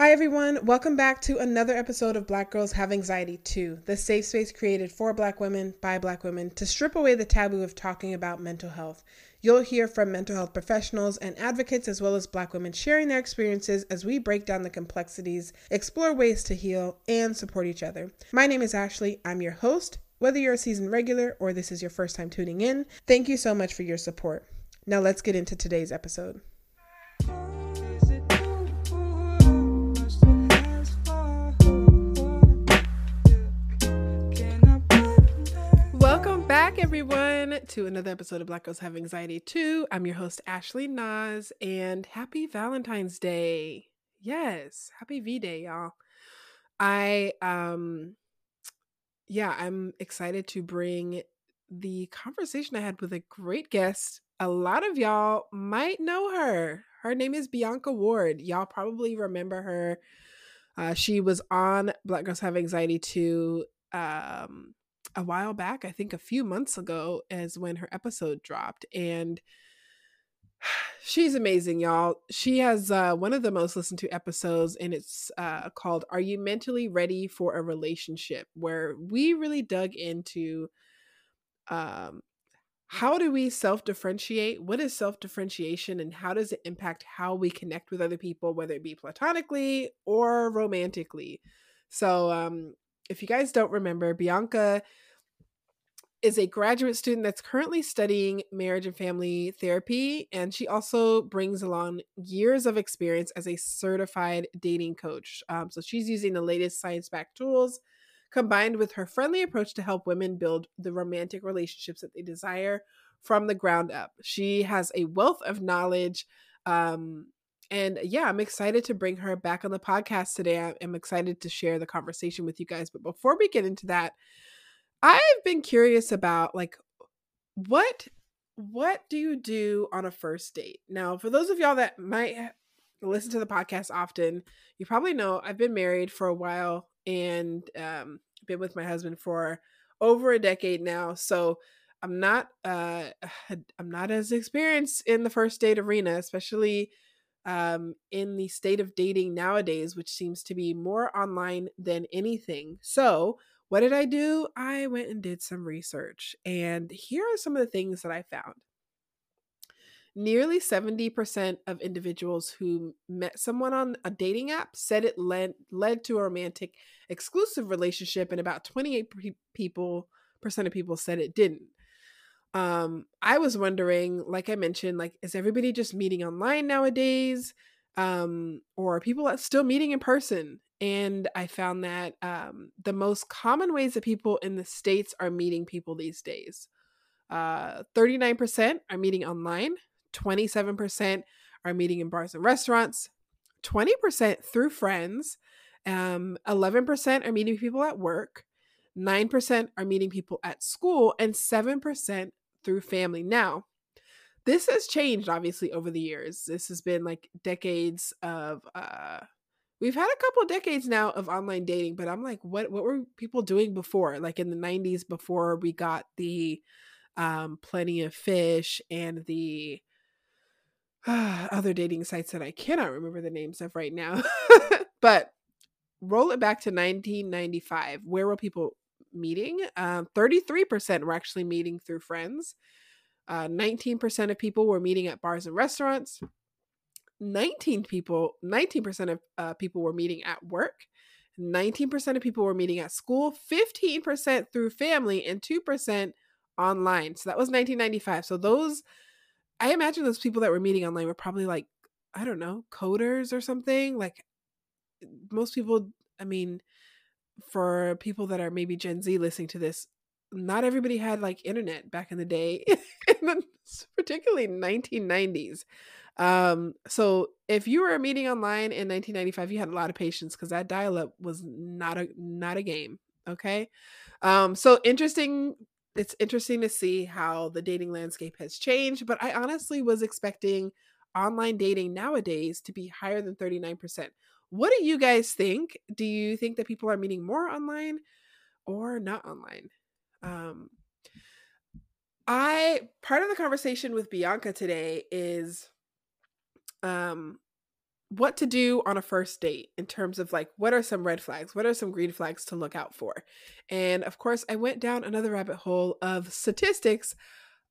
Hi, everyone. Welcome back to another episode of Black Girls Have Anxiety Too, the safe space created for Black women by Black women to strip away the taboo of talking about mental health. You'll hear from mental health professionals and advocates, as well as Black women sharing their experiences as we break down the complexities, explore ways to heal, and support each other. My name is Ashley. I'm your host. Whether you're a seasoned regular or this is your first time tuning in, thank you so much for your support. Now, let's get into today's episode. Back, everyone, to another episode of Black Girls Have Anxiety Too. I'm your host, Ashley Noz, and happy Valentine's Day. Yes, happy V Day, y'all. I, um, yeah, I'm excited to bring the conversation I had with a great guest. A lot of y'all might know her. Her name is Beaonca Ward. Y'all probably remember her. Uh, she was on Black Girls Have Anxiety Too um, a while back. I think a few months ago is when her episode dropped. And she's amazing, y'all. She has uh, one of the most listened to episodes, and it's uh, called Are You Mentally Ready for a Relationship? where we really dug into um, how do we self differentiate? What is self differentiation, and how does it impact how we connect with other people, whether it be platonically or romantically? So, um, if you guys don't remember, Beaonca is a graduate student that's currently studying marriage and family therapy. And she also brings along years of experience as a certified dating coach. Um, so she's using the latest science backed tools combined with her friendly approach to help women build the romantic relationships that they desire from the ground up. She has a wealth of knowledge. Um, and yeah, I'm excited to bring her back on the podcast today. I'm excited to share the conversation with you guys. But before we get into that, I've been curious about like what what do you do on a first date? Now, for those of y'all that might listen to the podcast often, you probably know I've been married for a while and um, been with my husband for over a decade now. So I'm not uh, I'm not as experienced in the first date arena, especially um, in the state of dating nowadays, which seems to be more online than anything. So what did I do? I went and did some research, and here are some of the things that I found. Nearly 70% of individuals who met someone on a dating app said it led, led to a romantic exclusive relationship, and about 28 people percent of people said it didn't. Um, I was wondering, like I mentioned, like is everybody just meeting online nowadays? Um, or are people still meeting in person? and I found that um, the most common ways that people in the states are meeting people these days, uh, 39% are meeting online, 27% are meeting in bars and restaurants, 20% through friends, um, 11% are meeting people at work, 9% are meeting people at school, and 7% through family. Now, this has changed obviously over the years. This has been like decades of uh, we've had a couple decades now of online dating, but I'm like, what what were people doing before? Like in the 90s before we got the um plenty of fish and the uh, other dating sites that I cannot remember the names of right now. but roll it back to 1995. Where were people meeting? Um, 33% were actually meeting through friends. Uh, 19% of people were meeting at bars and restaurants. 19 people 19% of uh, people were meeting at work 19% of people were meeting at school 15% through family and 2% online so that was 1995 so those i imagine those people that were meeting online were probably like i don't know coders or something like most people i mean for people that are maybe gen z listening to this not everybody had like internet back in the day particularly 1990s um, so if you were meeting online in 1995, you had a lot of patience because that dial-up was not a not a game. Okay. Um, so interesting. It's interesting to see how the dating landscape has changed, but I honestly was expecting online dating nowadays to be higher than 39%. What do you guys think? Do you think that people are meeting more online or not online? Um, I part of the conversation with Beaonca today is um what to do on a first date in terms of like what are some red flags what are some green flags to look out for and of course i went down another rabbit hole of statistics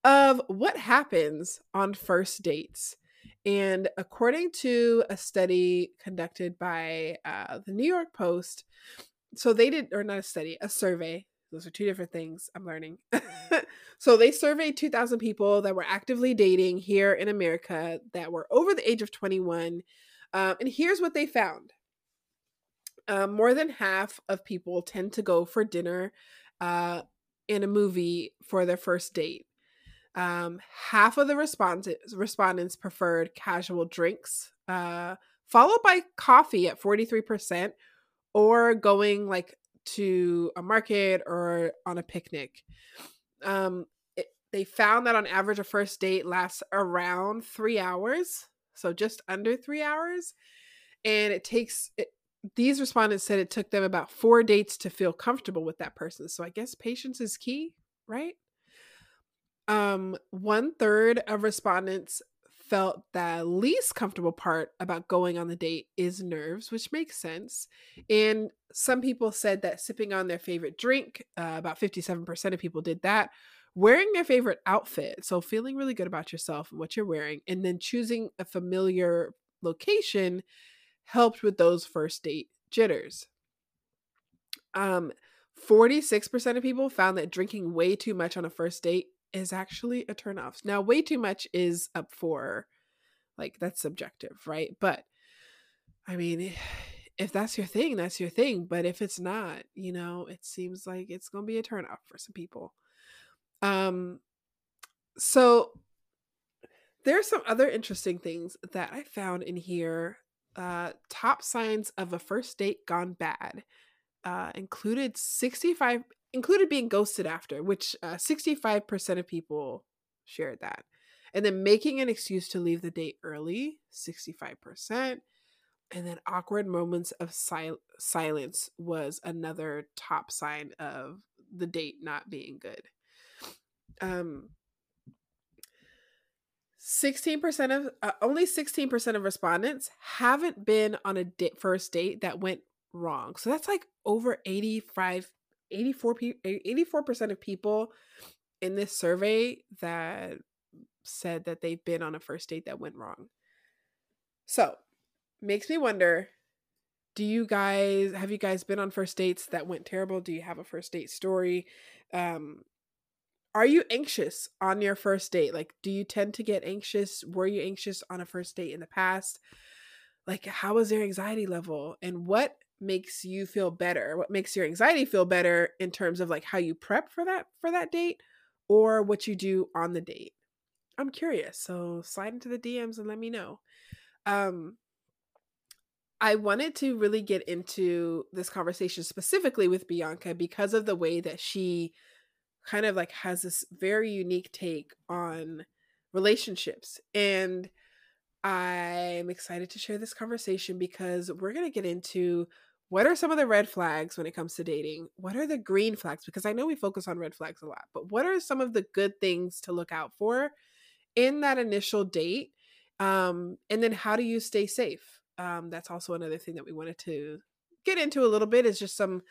of what happens on first dates and according to a study conducted by uh, the new york post so they did or not a study a survey those are two different things i'm learning so they surveyed 2000 people that were actively dating here in america that were over the age of 21 um, and here's what they found um, more than half of people tend to go for dinner uh, in a movie for their first date. Um, half of the respondents respondents preferred casual drinks, uh, followed by coffee at 43%, or going like to a market or on a picnic. Um, it, they found that on average, a first date lasts around three hours so just under three hours. And it takes it, these respondents said it took them about four dates to feel comfortable with that person. So I guess patience is key, right? Um, one third of respondents felt the least comfortable part about going on the date is nerves, which makes sense. And some people said that sipping on their favorite drink, uh, about 57% of people did that, wearing their favorite outfit. So feeling really good about yourself and what you're wearing, and then choosing a familiar location helped with those first date jitters. Um, 46% of people found that drinking way too much on a first date is actually a turnoff. Now, way too much is up for like that's subjective, right? But I mean, if that's your thing, that's your thing. But if it's not, you know, it seems like it's going to be a turnoff for some people. Um, so there are some other interesting things that I found in here. Uh, top signs of a first date gone bad uh, included 65 included being ghosted after, which uh, 65% of people shared that. And then making an excuse to leave the date early, 65%. And then awkward moments of sil- silence was another top sign of the date not being good um 16% of uh, only 16% of respondents haven't been on a di- first date that went wrong. So that's like over 85 84 84% of people in this survey that said that they've been on a first date that went wrong. So, makes me wonder do you guys have you guys been on first dates that went terrible? Do you have a first date story? Um are you anxious on your first date? Like, do you tend to get anxious? Were you anxious on a first date in the past? Like, how was your anxiety level? And what makes you feel better? What makes your anxiety feel better in terms of like how you prep for that for that date or what you do on the date? I'm curious. So slide into the DMs and let me know. Um I wanted to really get into this conversation specifically with Beaonca because of the way that she kind of like has this very unique take on relationships. And I'm excited to share this conversation because we're going to get into what are some of the red flags when it comes to dating? What are the green flags? Because I know we focus on red flags a lot, but what are some of the good things to look out for in that initial date? Um, and then how do you stay safe? Um, that's also another thing that we wanted to get into a little bit is just some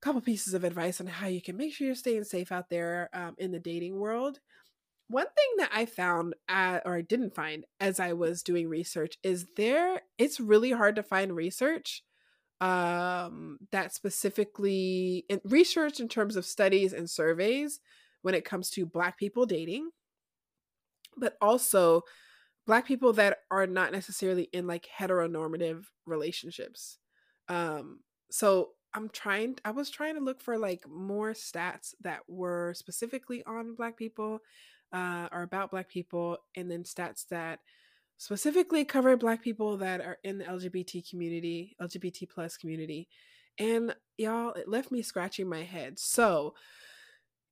couple pieces of advice on how you can make sure you're staying safe out there um, in the dating world. One thing that I found, at, or I didn't find as I was doing research, is there. It's really hard to find research um, that specifically in, research in terms of studies and surveys when it comes to Black people dating, but also Black people that are not necessarily in like heteronormative relationships. Um, so I'm trying I was trying to look for like more stats that were specifically on black people uh or about black people and then stats that specifically cover black people that are in the LGBT community, LGBT plus community. And y'all, it left me scratching my head. So,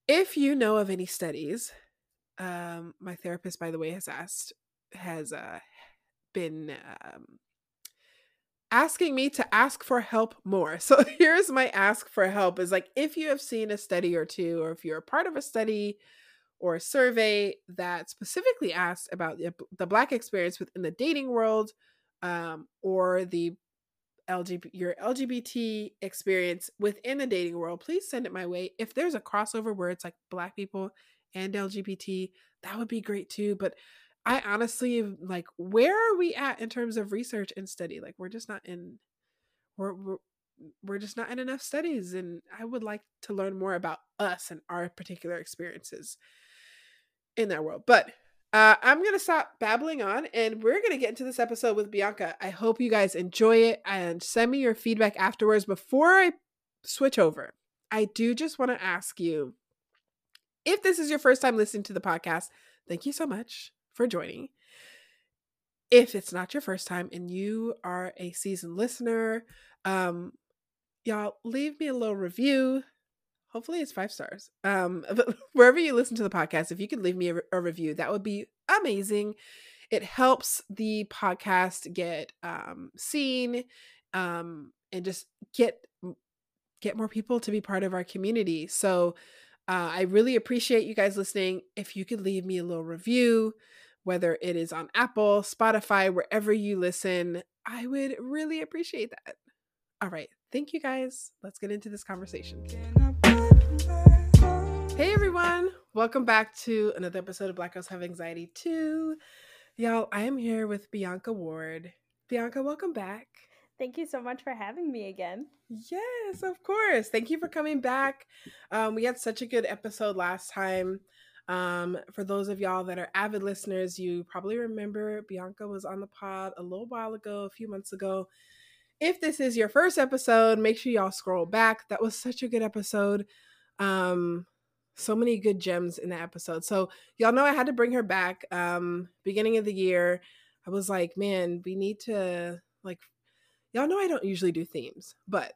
if you know of any studies, um my therapist by the way has asked has uh been um asking me to ask for help more. So here's my ask for help is like if you have seen a study or two, or if you're a part of a study or a survey that specifically asked about the, the Black experience within the dating world, um, or the LGBT your LGBT experience within the dating world, please send it my way. If there's a crossover where it's like black people and LGBT, that would be great too. But I honestly like where are we at in terms of research and study? Like we're just not in we're we're, we're just not in enough studies and I would like to learn more about us and our particular experiences in that world. But uh, I'm going to stop babbling on and we're going to get into this episode with Beaonca. I hope you guys enjoy it and send me your feedback afterwards. Before I switch over, I do just want to ask you if this is your first time listening to the podcast, thank you so much for joining. If it's not your first time and you are a seasoned listener, um, y'all leave me a little review hopefully it's five stars. Um but wherever you listen to the podcast if you could leave me a, a, review that would be amazing. It helps the podcast get um seen um and just get get more people to be part of our community. So uh, i really appreciate you guys listening. If you could leave me a little review whether it is on apple spotify wherever you listen i would really appreciate that. All right. Thank you guys. Let's get into this conversation Hey everyone, welcome back to another episode of Black Girls Have Anxiety Too. Y'all, I am here with Beaonca Ward. Beaonca, welcome back. Thank you so much for having me again. Yes, of course. Thank you for coming back. Um, we had such a good episode last time. Um, for those of y'all that are avid listeners, you probably remember Beaonca was on the pod a little while ago, a few months ago. If this is your first episode, make sure y'all scroll back. That was such a good episode. Um, so many good gems in that episode. So y'all know I had to bring her back. Um, beginning of the year, I was like, man, we need to like y'all know I don't usually do themes, but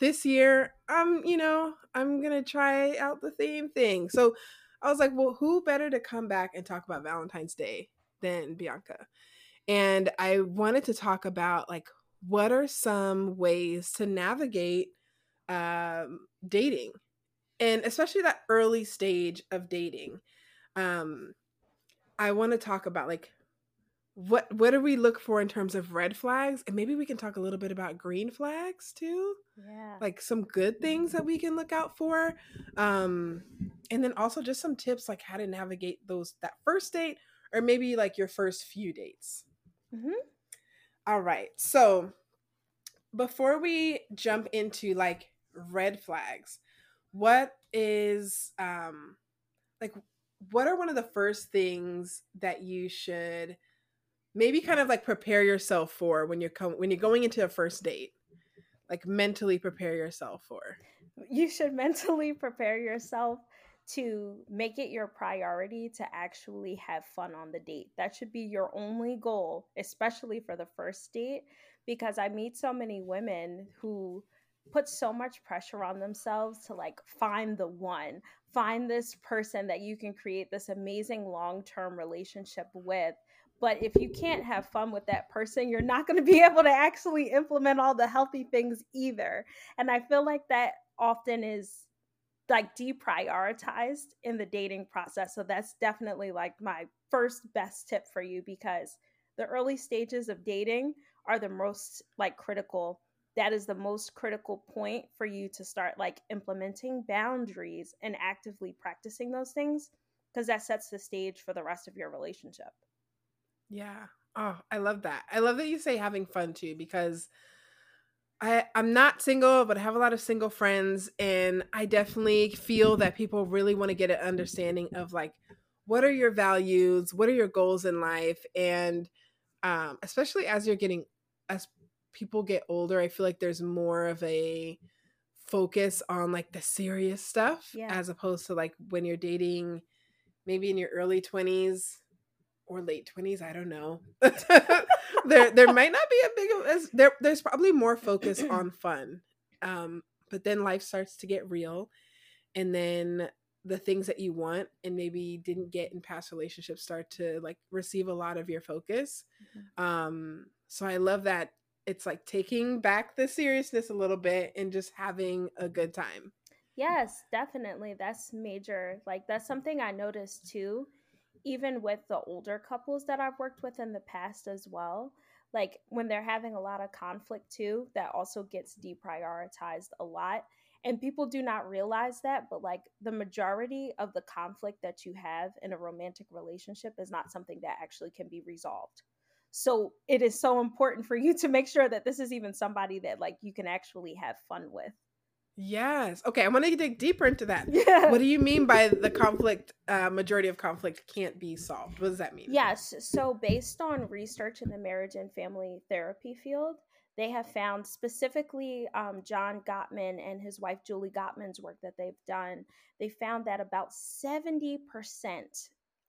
this year, I'm, you know, I'm gonna try out the theme thing. So I was like, well, who better to come back and talk about Valentine's Day than Beaonca? And I wanted to talk about like what are some ways to navigate um, dating and especially that early stage of dating um i want to talk about like what what do we look for in terms of red flags? And maybe we can talk a little bit about green flags too yeah. like some good things that we can look out for um and then also just some tips like how to navigate those that first date or maybe like your first few dates. Mm-hmm. All right so before we jump into like red flags what is um like what are one of the first things that you should maybe kind of like prepare yourself for when you're com- when you're going into a first date? Like mentally prepare yourself for. You should mentally prepare yourself to make it your priority to actually have fun on the date. That should be your only goal especially for the first date because i meet so many women who put so much pressure on themselves to like find the one, find this person that you can create this amazing long term relationship with. But if you can't have fun with that person, you're not going to be able to actually implement all the healthy things either. And I feel like that often is like deprioritized in the dating process. So that's definitely like my first best tip for you because the early stages of dating are the most like critical that is the most critical point for you to start like implementing boundaries and actively practicing those things because that sets the stage for the rest of your relationship. Yeah. Oh, I love that. I love that you say having fun too because I I'm not single, but I have a lot of single friends and I definitely feel that people really want to get an understanding of like what are your values, what are your goals in life and um especially as you're getting as people get older, I feel like there's more of a focus on like the serious stuff yeah. as opposed to like when you're dating maybe in your early 20s or late 20s i don't know there there might not be a big as there there's probably more focus on fun um but then life starts to get real and then the things that you want and maybe didn't get in past relationships start to like receive a lot of your focus mm-hmm. um so i love that it's like taking back the seriousness a little bit and just having a good time. Yes, definitely. That's major. Like that's something I noticed too, even with the older couples that I've worked with in the past as well. like when they're having a lot of conflict too, that also gets deprioritized a lot. And people do not realize that, but like the majority of the conflict that you have in a romantic relationship is not something that actually can be resolved. So it is so important for you to make sure that this is even somebody that like you can actually have fun with. Yes. Okay. I want to dig deeper into that. Yeah. What do you mean by the conflict, uh, majority of conflict can't be solved? What does that mean? Yes. So, based on research in the marriage and family therapy field, they have found specifically um, John Gottman and his wife Julie Gottman's work that they've done, they found that about 70%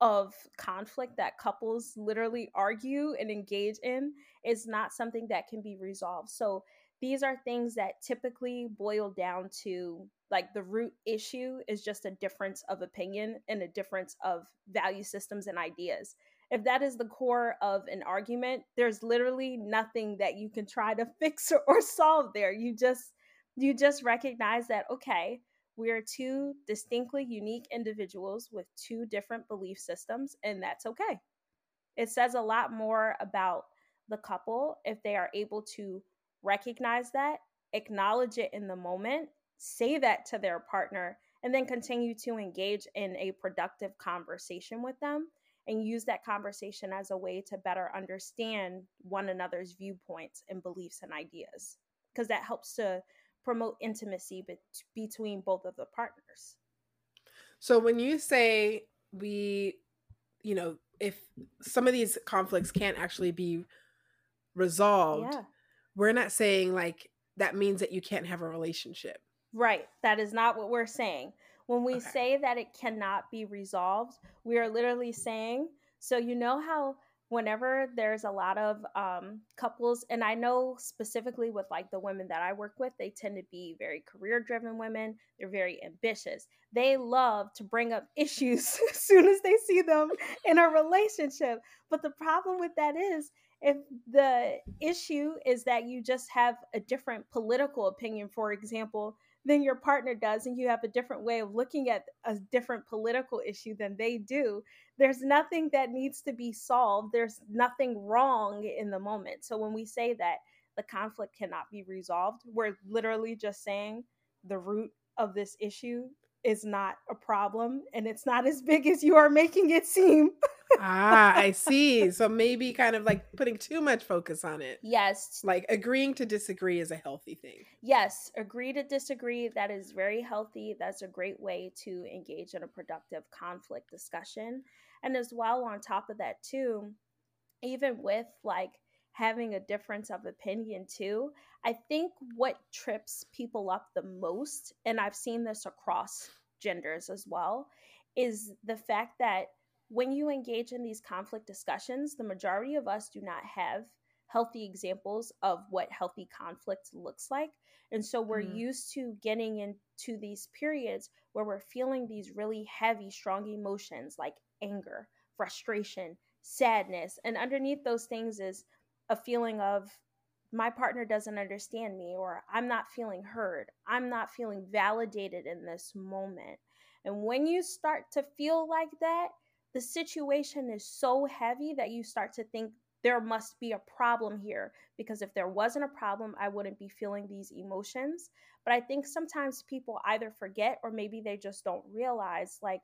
of conflict that couples literally argue and engage in is not something that can be resolved. So, these are things that typically boil down to like the root issue is just a difference of opinion and a difference of value systems and ideas. If that is the core of an argument, there's literally nothing that you can try to fix or, or solve there. You just you just recognize that okay, we are two distinctly unique individuals with two different belief systems and that's okay. It says a lot more about the couple if they are able to recognize that, acknowledge it in the moment, say that to their partner, and then continue to engage in a productive conversation with them and use that conversation as a way to better understand one another's viewpoints and beliefs and ideas because that helps to promote intimacy be- between both of the partners. So when you say we you know if some of these conflicts can't actually be resolved yeah we're not saying like that means that you can't have a relationship. Right. That is not what we're saying. When we okay. say that it cannot be resolved, we are literally saying, so you know how whenever there's a lot of um, couples, and I know specifically with like the women that I work with, they tend to be very career driven women. They're very ambitious. They love to bring up issues as soon as they see them in a relationship. But the problem with that is, if the issue is that you just have a different political opinion, for example, than your partner does, and you have a different way of looking at a different political issue than they do, there's nothing that needs to be solved. There's nothing wrong in the moment. So when we say that the conflict cannot be resolved, we're literally just saying the root of this issue is not a problem and it's not as big as you are making it seem. ah, I see. So maybe kind of like putting too much focus on it. Yes. Like agreeing to disagree is a healthy thing. Yes, agree to disagree. That is very healthy. That's a great way to engage in a productive conflict discussion. And as well, on top of that, too, even with like having a difference of opinion, too, I think what trips people up the most, and I've seen this across genders as well, is the fact that when you engage in these conflict discussions, the majority of us do not have healthy examples of what healthy conflict looks like. And so we're mm. used to getting into these periods where we're feeling these really heavy, strong emotions like anger, frustration, sadness. And underneath those things is a feeling of my partner doesn't understand me, or I'm not feeling heard, I'm not feeling validated in this moment. And when you start to feel like that, the situation is so heavy that you start to think there must be a problem here because if there wasn't a problem, I wouldn't be feeling these emotions. But I think sometimes people either forget or maybe they just don't realize like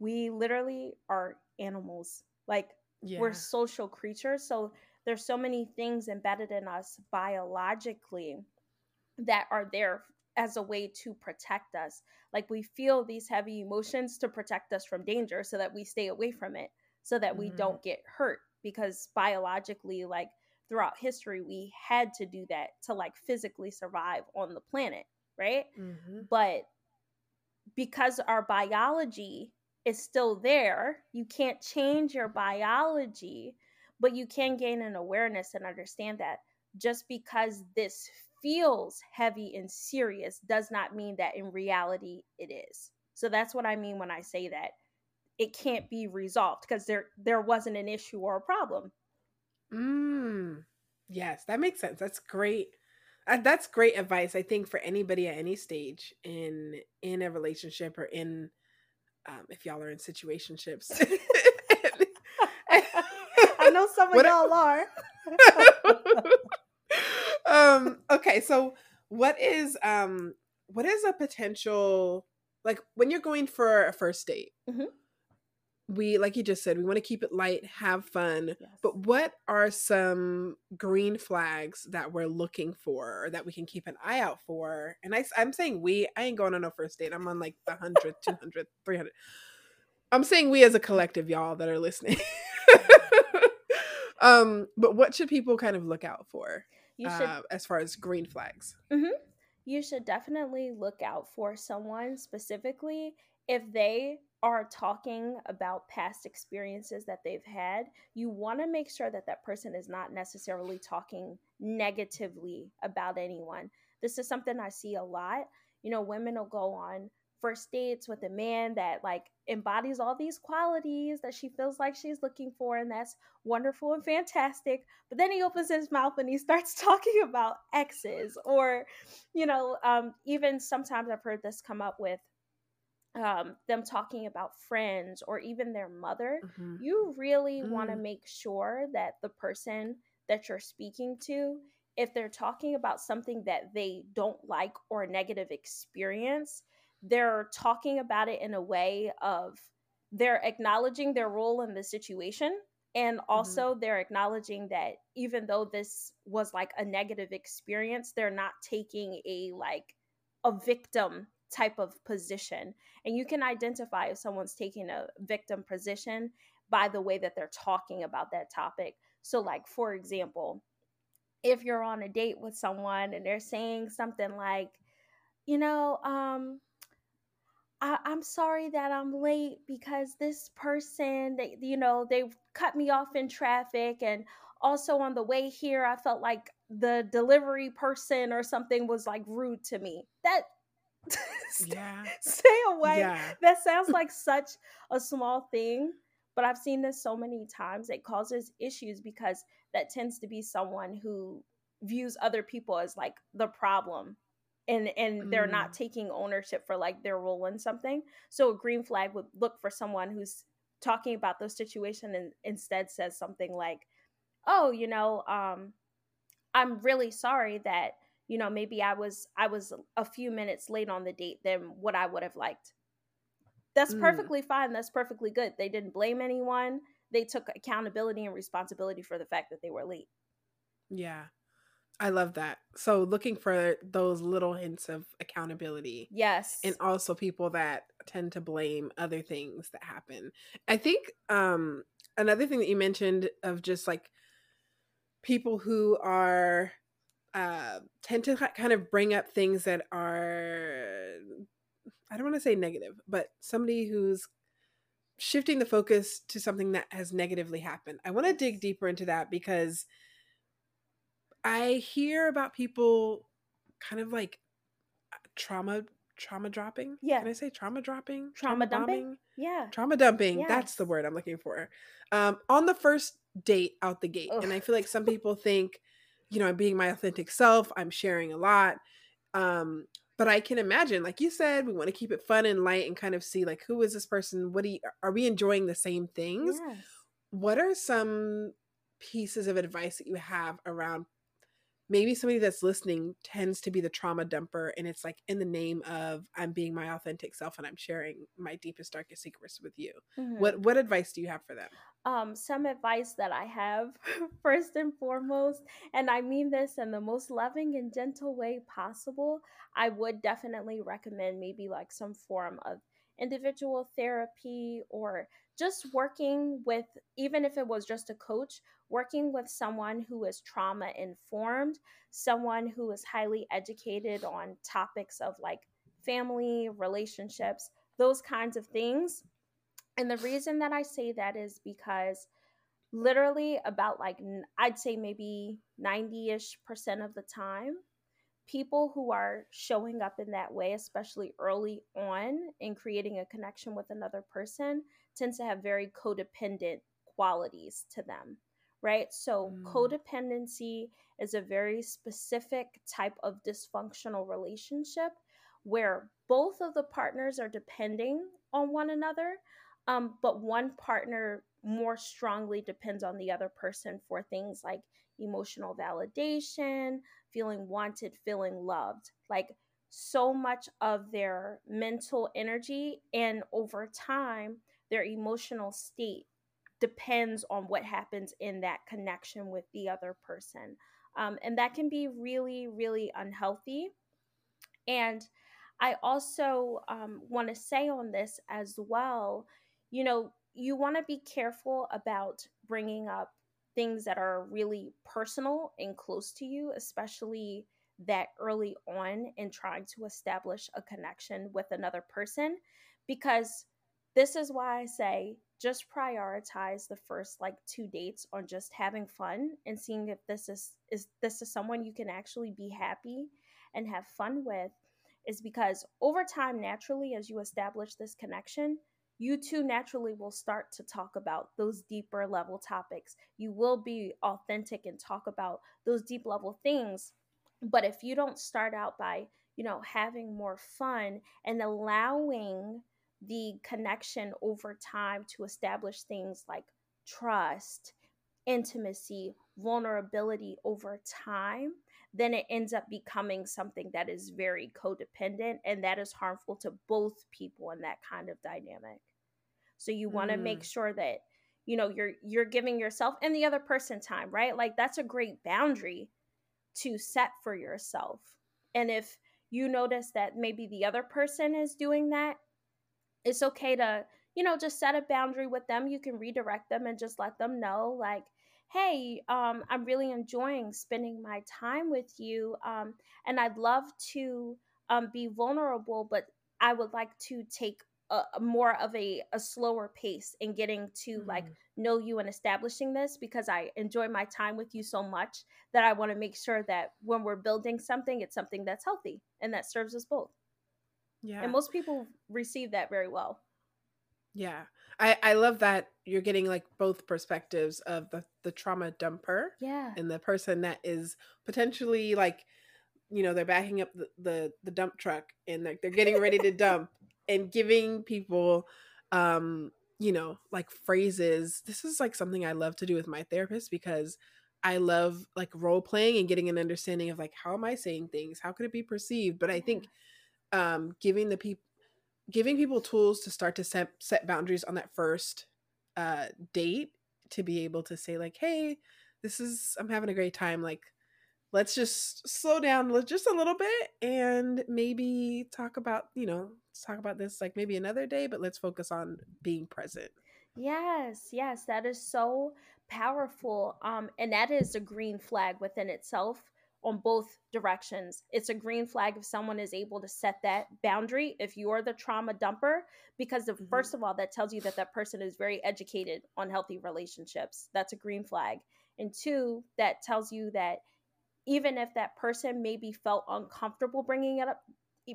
we literally are animals. Like yeah. we're social creatures. So there's so many things embedded in us biologically that are there as a way to protect us. Like we feel these heavy emotions to protect us from danger so that we stay away from it, so that we mm-hmm. don't get hurt. Because biologically, like throughout history, we had to do that to like physically survive on the planet, right? Mm-hmm. But because our biology is still there, you can't change your biology, but you can gain an awareness and understand that just because this feels heavy and serious does not mean that in reality it is. So that's what I mean when I say that it can't be resolved because there there wasn't an issue or a problem. Mm. Yes, that makes sense. That's great. Uh, that's great advice I think for anybody at any stage in in a relationship or in um, if y'all are in situationships. know some of y'all are. um okay, so what is um what is a potential like when you're going for a first date? Mm-hmm we like you just said we want to keep it light have fun yes. but what are some green flags that we're looking for or that we can keep an eye out for and I, i'm saying we i ain't going on a first date i'm on like the 100 200 300 i'm saying we as a collective y'all that are listening um but what should people kind of look out for you should, uh, as far as green flags mm-hmm. you should definitely look out for someone specifically if they are talking about past experiences that they've had, you want to make sure that that person is not necessarily talking negatively about anyone. This is something I see a lot. You know, women will go on first dates with a man that like embodies all these qualities that she feels like she's looking for and that's wonderful and fantastic but then he opens his mouth and he starts talking about exes or you know um, even sometimes i've heard this come up with um, them talking about friends or even their mother, mm-hmm. you really mm. want to make sure that the person that you're speaking to, if they're talking about something that they don't like or a negative experience, they're talking about it in a way of they're acknowledging their role in the situation and mm-hmm. also mm-hmm. they're acknowledging that even though this was like a negative experience they're not taking a like a victim type of position. And you can identify if someone's taking a victim position by the way that they're talking about that topic. So, like, for example, if you're on a date with someone and they're saying something like, you know, um, I, am sorry that I'm late because this person, they, you know, they cut me off in traffic. And also on the way here, I felt like the delivery person or something was like rude to me. That yeah. stay away. Yeah. That sounds like such a small thing, but I've seen this so many times. It causes issues because that tends to be someone who views other people as like the problem and and mm. they're not mm. taking ownership for like their role in something. So a green flag would look for someone who's talking about those situation and instead says something like, "Oh, you know, um I'm really sorry that you know maybe i was i was a few minutes late on the date than what i would have liked that's mm. perfectly fine that's perfectly good they didn't blame anyone they took accountability and responsibility for the fact that they were late yeah i love that. So looking for those little hints of accountability yes. and also people that tend to blame other things that happen. I think um another thing that you mentioned of just like people who are uh, tend to kind of bring up things that are I don't want to say negative, but somebody who's shifting the focus to something that has negatively happened. I want to dig deeper into that because I hear about people kind of like trauma trauma dropping. Yeah. Can I say trauma dropping? Trauma, trauma dumping? Bombing? Yeah. Trauma dumping. That's the word I'm looking for. Um, on the first date out the gate. Ugh. And I feel like some people think you know, I'm being my authentic self. I'm sharing a lot. Um, but I can imagine, like you said, we want to keep it fun and light and kind of see like who is this person? What do you, are we enjoying the same things? Yes. What are some pieces of advice that you have around maybe somebody that's listening tends to be the trauma dumper and it's like in the name of i'm being my authentic self and i'm sharing my deepest darkest secrets with you mm-hmm. what what advice do you have for them um some advice that i have first and foremost and i mean this in the most loving and gentle way possible i would definitely recommend maybe like some form of individual therapy or just working with, even if it was just a coach, working with someone who is trauma informed, someone who is highly educated on topics of like family, relationships, those kinds of things. And the reason that I say that is because literally about like I'd say maybe 90ish percent of the time people who are showing up in that way, especially early on in creating a connection with another person, tends to have very codependent qualities to them, right? So, mm. codependency is a very specific type of dysfunctional relationship where both of the partners are depending on one another, um, but one partner more strongly depends on the other person for things like emotional validation, feeling wanted, feeling loved. Like so much of their mental energy and over time, their emotional state depends on what happens in that connection with the other person. Um, and that can be really, really unhealthy. And I also um, want to say on this as well, you know, you want to be careful about bringing up things that are really personal and close to you, especially that early on in trying to establish a connection with another person, because this is why I say just prioritize the first like two dates on just having fun and seeing if this is is this is someone you can actually be happy and have fun with is because over time naturally as you establish this connection you too naturally will start to talk about those deeper level topics. You will be authentic and talk about those deep level things but if you don't start out by you know having more fun and allowing the connection over time to establish things like trust, intimacy, vulnerability over time, then it ends up becoming something that is very codependent and that is harmful to both people in that kind of dynamic. So you want to mm. make sure that you know you're you're giving yourself and the other person time, right? Like that's a great boundary to set for yourself. And if you notice that maybe the other person is doing that it's okay to you know just set a boundary with them you can redirect them and just let them know like hey um, i'm really enjoying spending my time with you um, and i'd love to um, be vulnerable but i would like to take a, more of a, a slower pace in getting to mm-hmm. like know you and establishing this because i enjoy my time with you so much that i want to make sure that when we're building something it's something that's healthy and that serves us both yeah. And most people receive that very well. Yeah. I I love that you're getting like both perspectives of the the trauma dumper yeah and the person that is potentially like you know they're backing up the the, the dump truck and like they're getting ready to dump and giving people um you know like phrases this is like something i love to do with my therapist because i love like role playing and getting an understanding of like how am i saying things how could it be perceived but i think um, giving the people giving people tools to start to set set boundaries on that first uh, date to be able to say like, hey, this is I'm having a great time. Like, let's just slow down just a little bit and maybe talk about you know let's talk about this like maybe another day, but let's focus on being present. Yes, yes, that is so powerful. Um, and that is a green flag within itself on both directions. It's a green flag if someone is able to set that boundary if you're the trauma dumper, because the, mm-hmm. first of all, that tells you that that person is very educated on healthy relationships. That's a green flag. And two, that tells you that even if that person maybe felt uncomfortable bringing it up,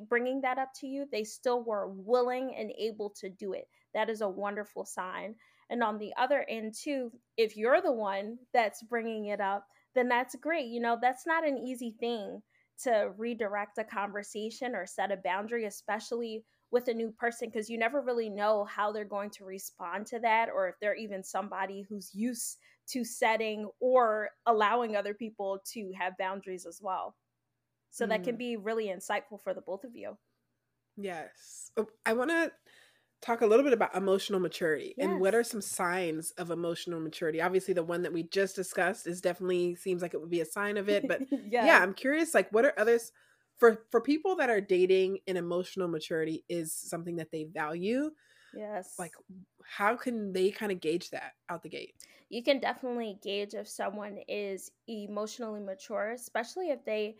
bringing that up to you, they still were willing and able to do it. That is a wonderful sign. And on the other end, too, if you're the one that's bringing it up, then that's great. You know, that's not an easy thing to redirect a conversation or set a boundary, especially with a new person, because you never really know how they're going to respond to that or if they're even somebody who's used to setting or allowing other people to have boundaries as well. So mm. that can mm. be really insightful for the both of you. Yes. Oh, I want to talk a little bit about emotional maturity yes. and what are some signs of emotional maturity obviously the one that we just discussed is definitely seems like it would be a sign of it but yeah. yeah i'm curious like what are others for for people that are dating and emotional maturity is something that they value yes like how can they kind of gauge that out the gate you can definitely gauge if someone is emotionally mature especially if they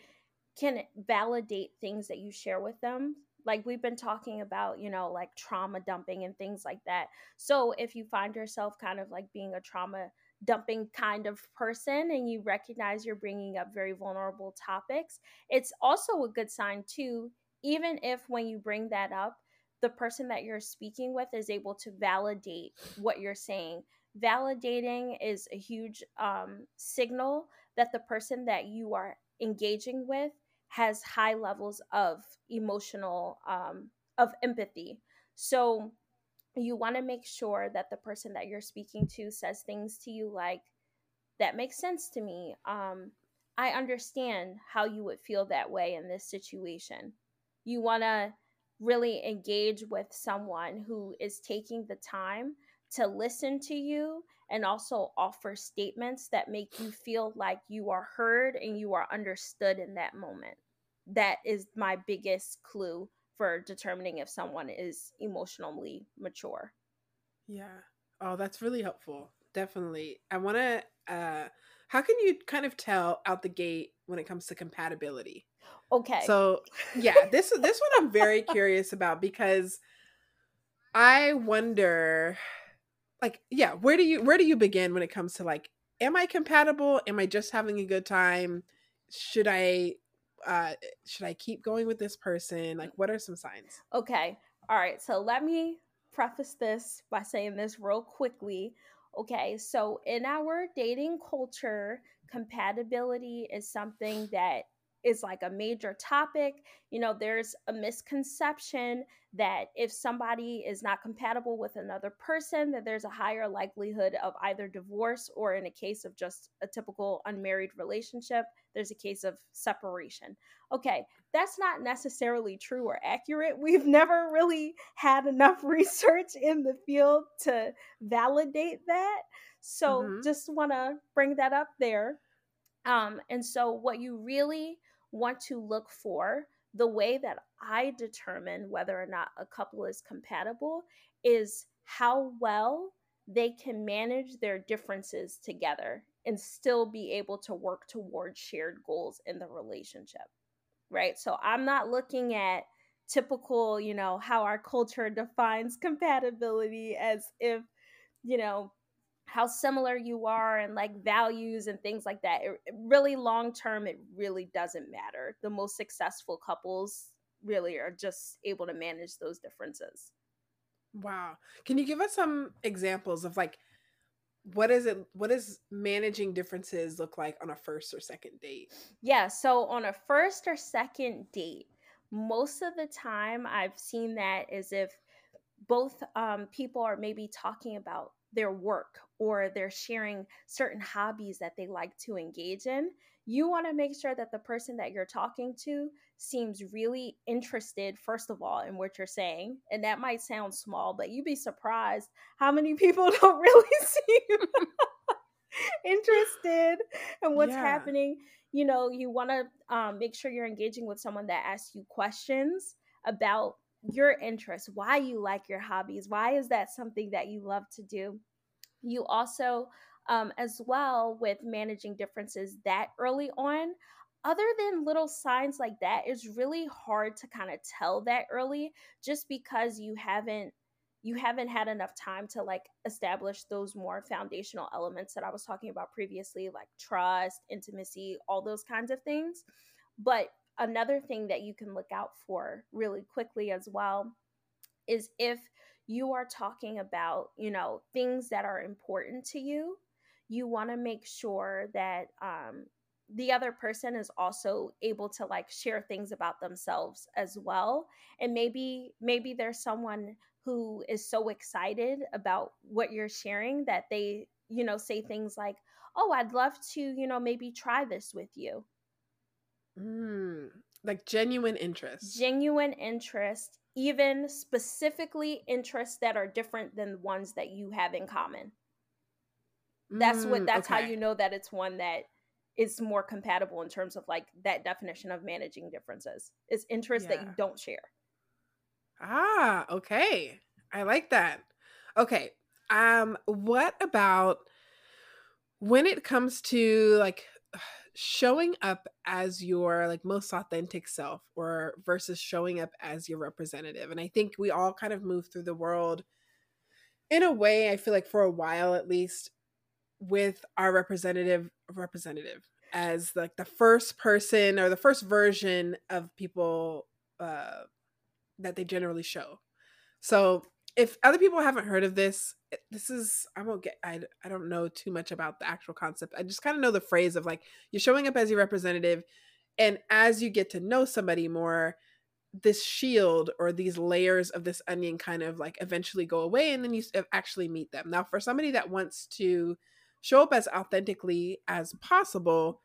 can validate things that you share with them like we've been talking about you know like trauma dumping and things like that. So if you find yourself kind of like being a trauma dumping kind of person and you recognize you're bringing up very vulnerable topics it's also a good sign too even if when you bring that up the person that you're speaking with is able to validate what you're saying. Validating is a huge um, signal that the person that you are engaging with has high levels of emotional um, of empathy. So you want to make sure that the person that you're speaking to says things to you like that makes sense to me. Um i understand how you would feel that way in this situation. You want to really engage with someone who is taking the time to listen to you and also offer statements that make you feel like you are heard and you are understood in that moment that is my biggest clue for determining if someone is emotionally mature. Yeah. Oh, that's really helpful. Definitely. I want to uh how can you kind of tell out the gate when it comes to compatibility? Okay. So, yeah, this this one I'm very curious about because I wonder like yeah, where do you where do you begin when it comes to like am I compatible? Am I just having a good time? Should I uh should i keep going with this person like what are some signs okay all right so let me preface this by saying this real quickly okay so in our dating culture compatibility is something that is like a major topic. You know, there's a misconception that if somebody is not compatible with another person, that there's a higher likelihood of either divorce or, in a case of just a typical unmarried relationship, there's a case of separation. Okay, that's not necessarily true or accurate. We've never really had enough research in the field to validate that. So, mm-hmm. just want to bring that up there. Um, and so, what you really want to look for the way that I determine whether or not a couple is compatible is how well they can manage their differences together and still be able to work towards shared goals in the relationship. Right? So I'm not looking at typical, you know, how our culture defines compatibility as if, you know, how similar you are and like values and things like that. It, really long term, it really doesn't matter. The most successful couples really are just able to manage those differences. Wow. Can you give us some examples of like what is it what does managing differences look like on a first or second date? Yeah, so on a first or second date, most of the time I've seen that as if both um, people are maybe talking about their work or they're sharing certain hobbies that they like to engage in, you want to make sure that the person that you're talking to seems really interested, first of all, in what you're saying. And that might sound small, but you'd be surprised how many people don't really seem interested in what's yeah. happening. You know, you want to um, make sure you're engaging with someone that asks you questions about your interests, why you like your hobbies, why is that something that you love to do. You also, um, as well, with managing differences that early on, other than little signs like that, it's really hard to kind of tell that early just because you haven't you haven't had enough time to like establish those more foundational elements that I was talking about previously, like trust, intimacy, all those kinds of things. But another thing that you can look out for really quickly as well is if you are talking about, you know, things that are important to you, you want to make sure that um, the other person is also able to like share things about themselves as well. And maybe maybe there's someone who is so excited about what you're sharing that they you know say things like oh i'd love to you know maybe try this with you mm, like genuine interest genuine interest even specifically interests that are different than the ones that you have in common. That's what mm, that's okay. how you know that it's one that is more compatible in terms of like that definition of managing differences. It's interests yeah. that you don't share. Ah, okay. I like that. Okay. Um what about when it comes to like showing up as your like most authentic self or versus showing up as your representative and i think we all kind of move through the world in a way i feel like for a while at least with our representative representative as like the first person or the first version of people uh that they generally show. So if other people haven't heard of this, eh, this is I won't get I I don't know too much about the actual concept. I just kind of know the phrase of like you're showing up as your representative and as you get to know somebody more, this shield or these layers of this onion kind of like eventually go away and then you eh, actually meet them. Now, for somebody that wants to show up as authentically as possible,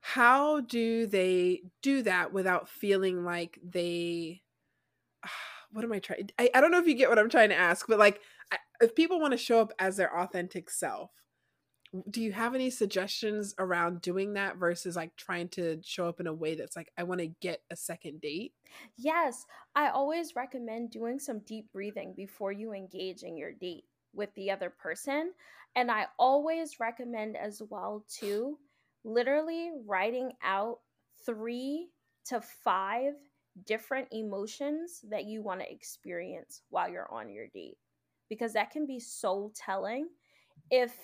how do they do that without feeling like they ah, what am I trying I, I don't know if you get what I'm trying to ask, but like if people want to show up as their authentic self, do you have any suggestions around doing that versus like trying to show up in a way that's like i want to get a second date? Yes i always recommend doing some deep breathing before you engage in your date with the other person and i always recommend as well too literally writing out three to five different emotions that you want to experience while you're on your date because that can be so telling if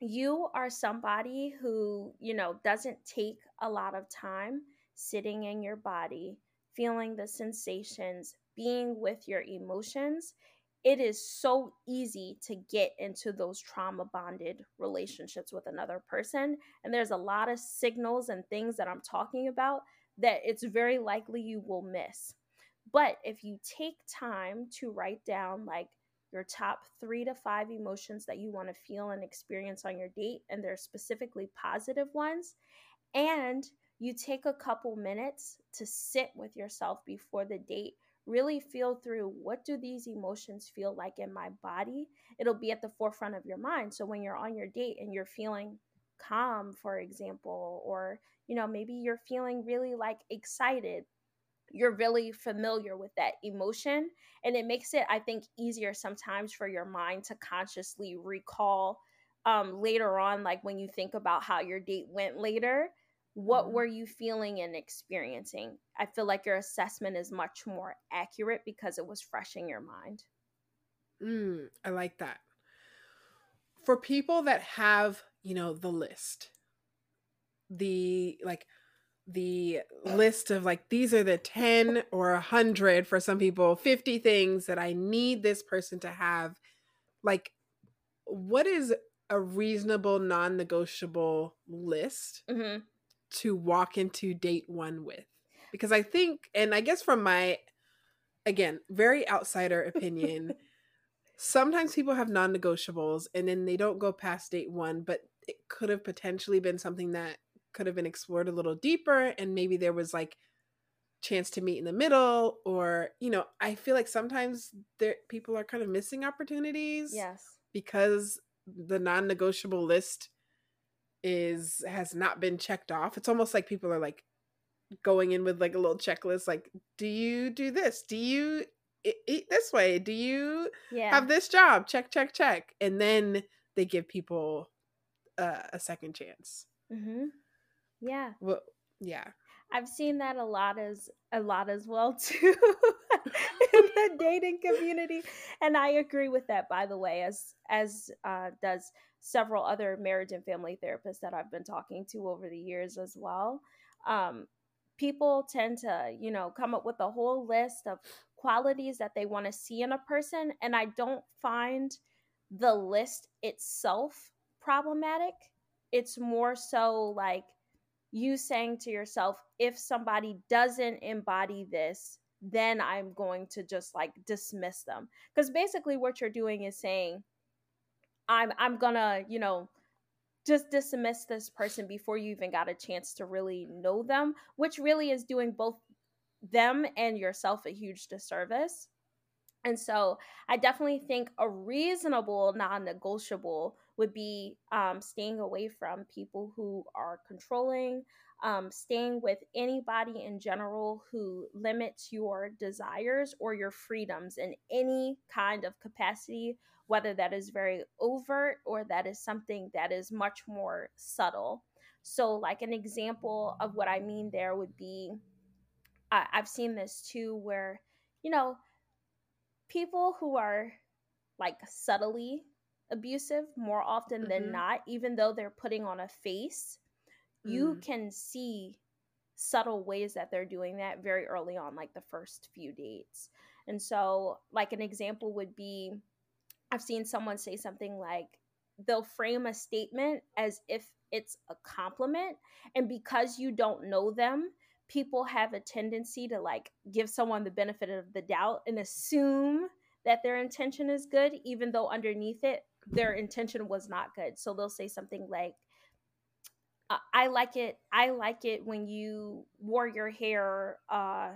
you are somebody who, you know, doesn't take a lot of time sitting in your body, feeling the sensations, being with your emotions, it is so easy to get into those trauma bonded relationships with another person. And there's a lot of signals and things that I'm talking about that it's very likely you will miss. But if you take time to write down, like, your top three to five emotions that you want to feel and experience on your date, and they're specifically positive ones. And you take a couple minutes to sit with yourself before the date really feel through what do these emotions feel like in my body it'll be at the forefront of your mind so when you're on your date and you're feeling calm for example or you know maybe you're feeling really like excited. You're really familiar with that emotion and it makes it i think easier sometimes for your mind to consciously recall um, later on like when you think about how your date went later what mm-hmm. were you feeling and experiencing? I feel like your assessment is much more accurate because it was fresh in your mind. Mm, i like that. For people that have you know the list. The like the list of like these are the 10 or 100 for some people 50 things that i need this person to have. Like what is a reasonable non-negotiable list mm-hmm. to walk into date one with? Because i think and i guess from my again very outsider opinion sometimes people have non-negotiables and then they don't go past date one but it could have potentially been something that could have been explored a little deeper and maybe there was like chance to meet in the middle or you know i feel like sometimes there people are kind of missing opportunities yes. because the non-negotiable list is has not been checked off. It's almost like people are like going in with like a little checklist like do you do this? Do you eat this way? Do you yeah. have this job? Check check check. And then they give people uh, a second chance mm-hmm. Yeah. Well, yeah. I've seen that a lot as a lot as well too in the dating community, and I agree with that. By the way, as as uh, does several other marriage and family therapists that I've been talking to over the years as well. Um, people tend to, you know, come up with a whole list of qualities that they want to see in a person, and I don't find the list itself problematic. It's more so like you saying to yourself, if somebody doesn't embody this, then I'm going to just like dismiss them. Because basically what you're doing is saying, I'm I'm gonna, you know, just dismiss this person before you even got a chance to really know them, which really is doing both them and yourself a huge disservice. And so I definitely think a reasonable non negotiable would be um, staying away from people who are controlling, um, staying with anybody in general who limits your desires or your freedoms in any kind of capacity, whether that is very overt or that is something that is much more subtle. So, like an example of what I mean there would be I, I've seen this too, where, you know, people who are like subtly abusive more often mm-hmm. than not, even though they're putting on a face, mm. you can see subtle ways that they're doing that very early on, like the first few dates. And so, like, an example would be I've seen someone say something like, they'll frame a statement as if it's a compliment. And because you don't know them, people have a tendency to like give someone the benefit of the doubt and assume that their intention is good, even though underneath it, their intention was not good. So they'll say something like, I like it. I like it when you wore your hair uh,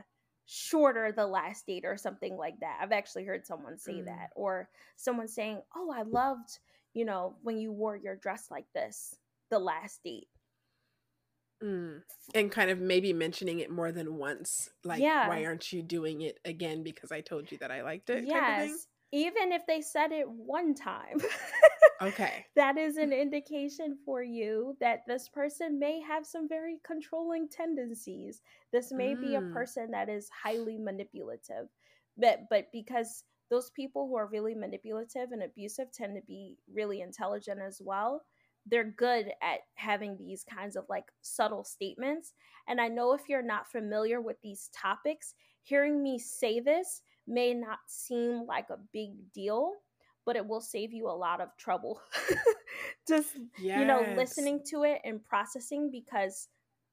shorter the last date or something like that. I've actually heard someone say mm. that, or someone saying, "Oh, I loved, you know, when you wore your dress like this the last date." Mm. And kind of maybe mentioning it more than once. Like, yeah. why aren't you doing it again? Because I told you that I liked it. Yes. Even if they said it one time. okay. That is an indication for you that this person may have some very controlling tendencies. This may mm. be a mm. person that is highly manipulative. But but because those people who are really manipulative and abusive tend to be really intelligent as well they're good at having these kinds of like subtle statements. And I know if you're not familiar with these topics, hearing me say this may not seem like a big deal, but it will save you a lot of trouble. Just, yes. you know, listening to it and processing because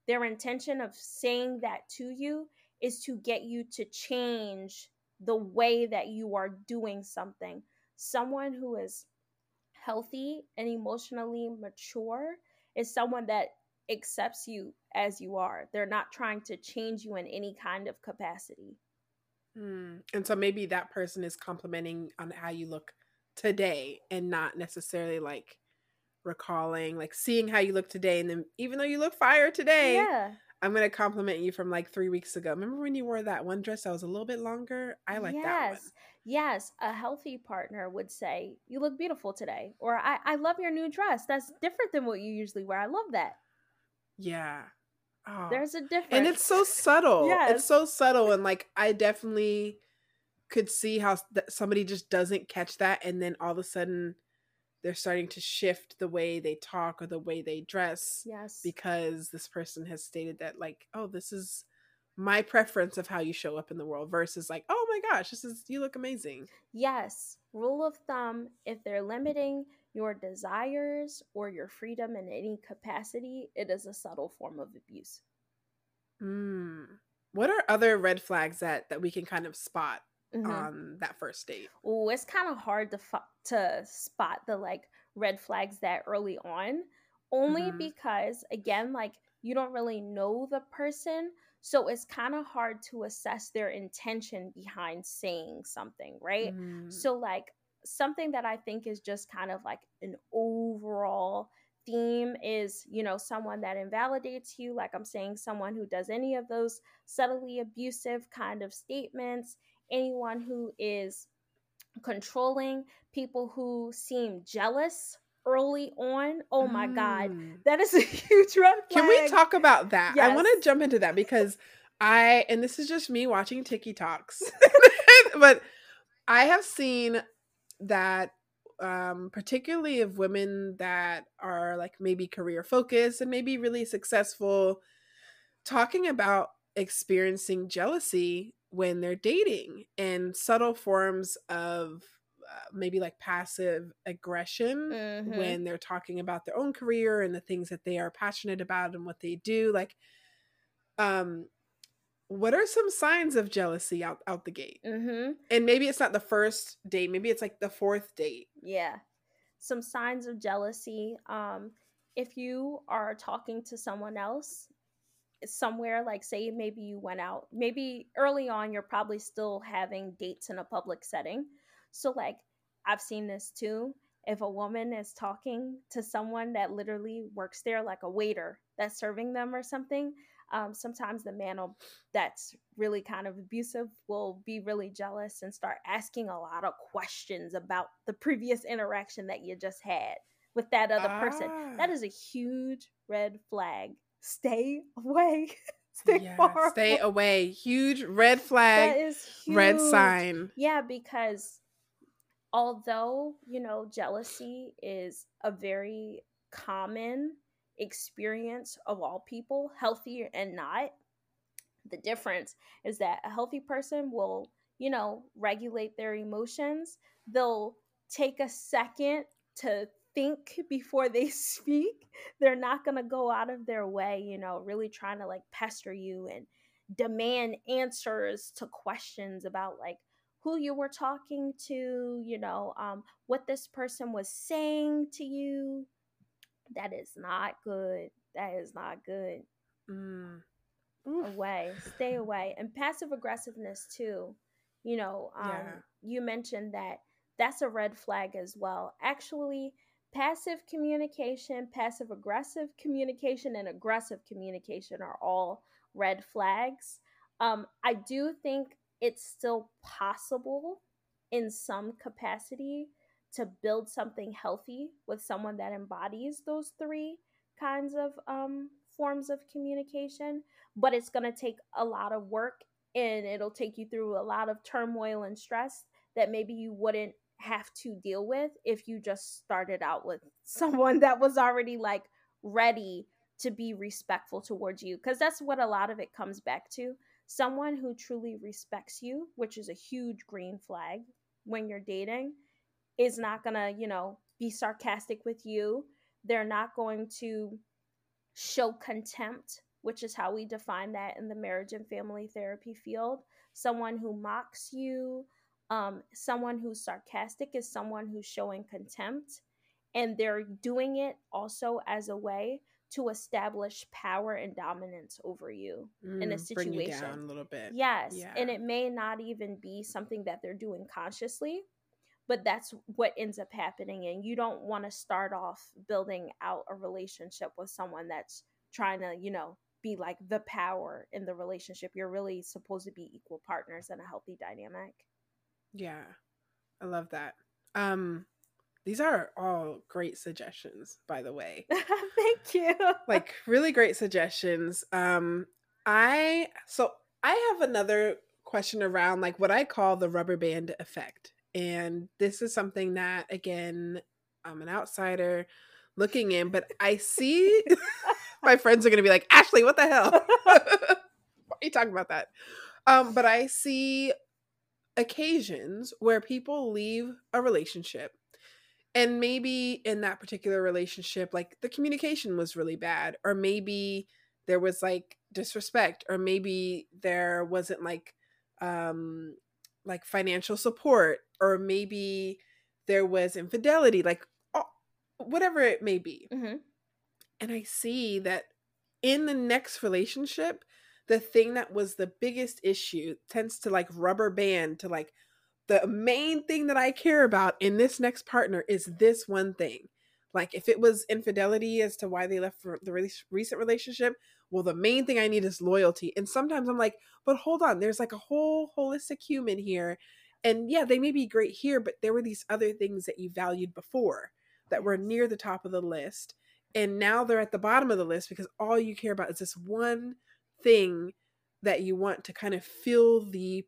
their intention of saying that to you is to get you to change the way that you are doing something. Someone who is healthy and emotionally mature is someone that accepts you as you are. They're not trying to change you in any kind of capacity. Mm. And so maybe that person is complimenting on how you look today and not necessarily like recalling, like seeing how you look today. And then even though you look fire today, yeah. I'm gonna compliment you from like three weeks ago. Remember when you wore that one dress that was a little bit longer? I like yes. that one. Yes, Yes. a healthy partner would say, "You look beautiful today," or "I I love your new dress. That's different than what you usually wear. I love that." Yeah. Oh. There's a difference, and it's so subtle. yes. it's so subtle, and like I definitely could see how somebody just doesn't catch that, and then all of a sudden they're starting to shift the way they talk or the way they dress yes because this person has stated that like oh this is my preference of how you show up in the world versus like oh my gosh this is you look amazing yes rule of thumb if they're limiting your desires or your freedom in any capacity it is a subtle form of abuse mm. what are other red flags that that we can kind of spot mm-hmm. on that first date? Oh, it's kind of hard to fo- to spot the like red flags that early on, only mm-hmm. because again, like you don't really know the person, so it's kind of hard to assess their intention behind saying something, right? Mm. So like something that I think is just kind of like an overall theme is you know someone that invalidates you like i'm saying someone who does any of those subtly abusive kind of statements anyone who is controlling, people who seem jealous early on. Oh my mm. God, that is a huge red flag. Can we talk about that? Yes. I want to jump into that because I, and this is just me watching TikToks, but I have seen that um particularly of women that are like maybe career focused and maybe really successful talking about experiencing jealousy when they're dating and subtle forms of uh, maybe like passive aggression mm-hmm. when they're talking about their own career and the things that they are passionate about and what they do like um what are some signs of jealousy out out the gate? Mm-hmm. and maybe it's not the first date maybe it's like the fourth date. Yeah. Some signs of jealousy um if you are talking to someone else somewhere like say maybe you went out maybe early on you're probably still having dates in a public setting. So like i've seen this too if a woman is talking to someone that literally works there like a waiter that's serving them or something um, sometimes the man will, that's really kind of abusive will be really jealous and start asking a lot of questions about the previous interaction that you just had with that other ah. person that is a huge red flag stay away. stay yeah, far. Stay away. Huge red flag. That is huge. red sign. Yeah, because although, you know, jealousy is a very common experience of all people, healthy and not, the difference is that a healthy person will, you know, regulate their emotions. They'll take a second to think before they speak. They're not going to go out of their way, you know, really trying to like pester you and demand answers to questions about like who you were talking to, you know, um, what this person was saying to you. That is not good. That is not good. Mm. Away, stay away. And passive aggressiveness, too. You know, um, yeah. you mentioned that that's a red flag as well. Actually, passive communication, passive aggressive communication, and aggressive communication are all red flags. Um, I do think it's still possible in some capacity to build something healthy with someone that embodies those three kinds of um, forms of communication, but it's going to take a lot of work and it'll take you through a lot of turmoil and stress that maybe you wouldn't have to deal with if you just started out with someone that was already like ready to be respectful towards you. Because that's what a lot of it comes back to. Someone who truly respects you which is a huge green flag when you're dating is not going to you know be sarcastic with you they're not going to show contempt which is how we define that in the marriage and family therapy field someone who mocks you um, someone who's sarcastic is someone who's showing contempt, and they're doing it also as a way to establish power and dominance over you mm, in a situation. You down a little bit. Yes, yeah. and it may not even be something that they're doing consciously, but that's what ends up happening. And you don't want to start off building out a relationship with someone that's trying to, you know, be like the power in the relationship. You're really supposed to be equal partners in a healthy dynamic. Yeah. I love that. Um these are all great suggestions, by the way. Thank you. like really great suggestions. Um I so I have another question around like what I call the rubber band effect. And this is something that again, I'm an outsider looking in, but I see my friends are going to be like, "Ashley, what the hell?" Why are you talking about that? Um, but I see occasions where people leave a relationship and maybe in that particular relationship like the communication was really bad or maybe there was like disrespect or maybe there wasn't like um like financial support or maybe there was infidelity like whatever it may be mm-hmm. and i see that in the next relationship the thing that was the biggest issue tends to like rubber band to like the main thing that I care about in this next partner is this one thing. Like if it was infidelity as to why they left for the re- recent relationship, well, the main thing I need is loyalty. And sometimes I'm like, but hold on, there's like a whole holistic human here. And yeah, they may be great here, but there were these other things that you valued before that were near the top of the list. And now they're at the bottom of the list because all you care about is this one thing that you want to kind of fill the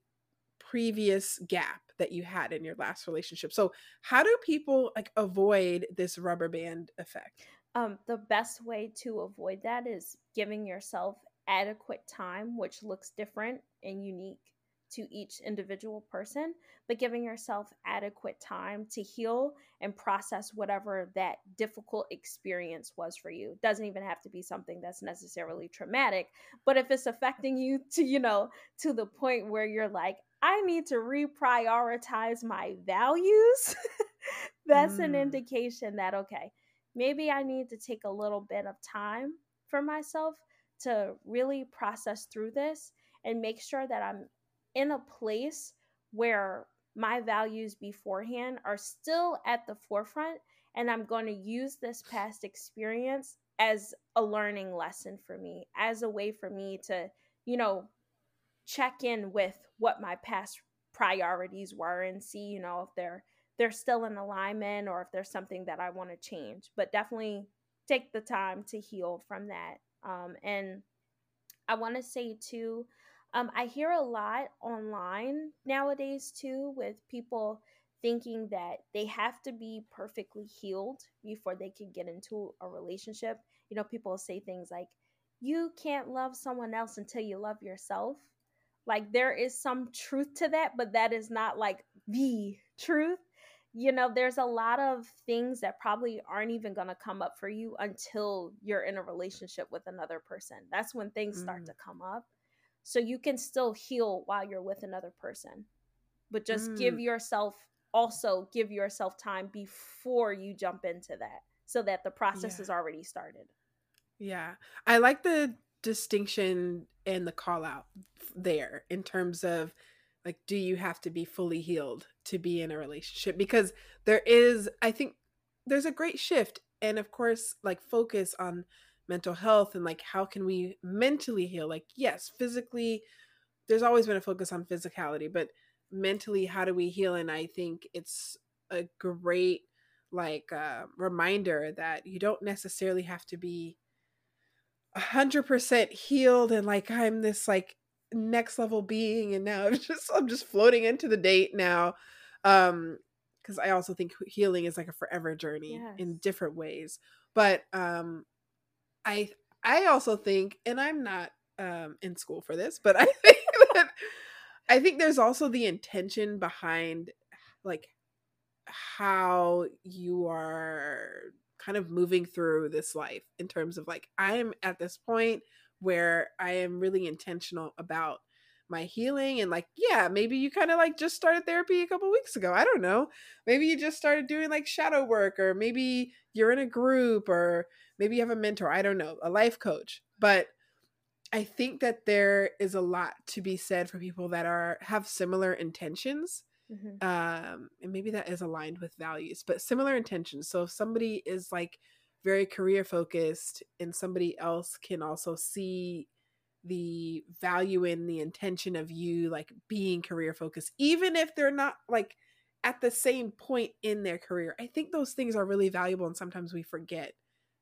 previous gap that you had in your last relationship. So, how do people like avoid this rubber band effect? Um, the best way to avoid that is giving yourself adequate time, which looks different and unique to each individual person, but giving yourself adequate time to heal and process whatever that difficult experience was for you. It doesn't even have to be something that's necessarily traumatic, but if it's affecting you to, you know, to the point where you're like, I need to reprioritize my values, that's mm. an indication that, okay, maybe I need to take a little bit of time for myself to really process through this and make sure that I'm in a place where my values beforehand are still at the forefront and I'm going to use this past experience as a learning lesson for me, as a way for me to, you know, check in with what my past priorities were and see, you know, if they're they're still in alignment or if there's something that I want to change. But definitely take the time to heal from that. Um, and I want to say too, um, I hear a lot online nowadays too with people thinking that they have to be perfectly healed before they can get into a relationship. You know, people say things like, you can't love someone else until you love yourself. Like, there is some truth to that, but that is not like the truth. You know, there's a lot of things that probably aren't even going to come up for you until you're in a relationship with another person. That's when things mm. start to come up. So you can still heal while you're with another person. But just mm. give yourself also give yourself time before you jump into that so that the process yeah. is already started. Yeah. I like the distinction and the call out there in terms of like do you have to be fully healed to be in a relationship? Because there is i think there's a great shift and of course like focus on mental health and like how can we mentally heal? Like yes physically there's always been a focus on physicality but mentally how do we heal? And i think it's a great like uh, reminder that you don't necessarily have to be 100% healed and like i'm this like next level being and now i'm just i'm just floating into the date now um because i also think healing is like a forever journey yes. in different ways but um i i also think and i'm not um in school for this but i think that i think there's also the intention behind like how you are kind of moving through this life in terms of like i'm at this point where I am really intentional about my healing and like yeah maybe you kind of like just started therapy a couple weeks ago i don't know. Maybe you just started doing like shadow work or maybe you're in a group or maybe you have a mentor i don't know a life coach. But i think that there is a lot to be said for people that are have similar intentions mm-hmm. um and maybe that is aligned with values but similar intentions. So if somebody is like very career focused and somebody else can also see the value in the intention of you like being career focused even if they're not like at the same point in their career. I think those things are really valuable and sometimes we forget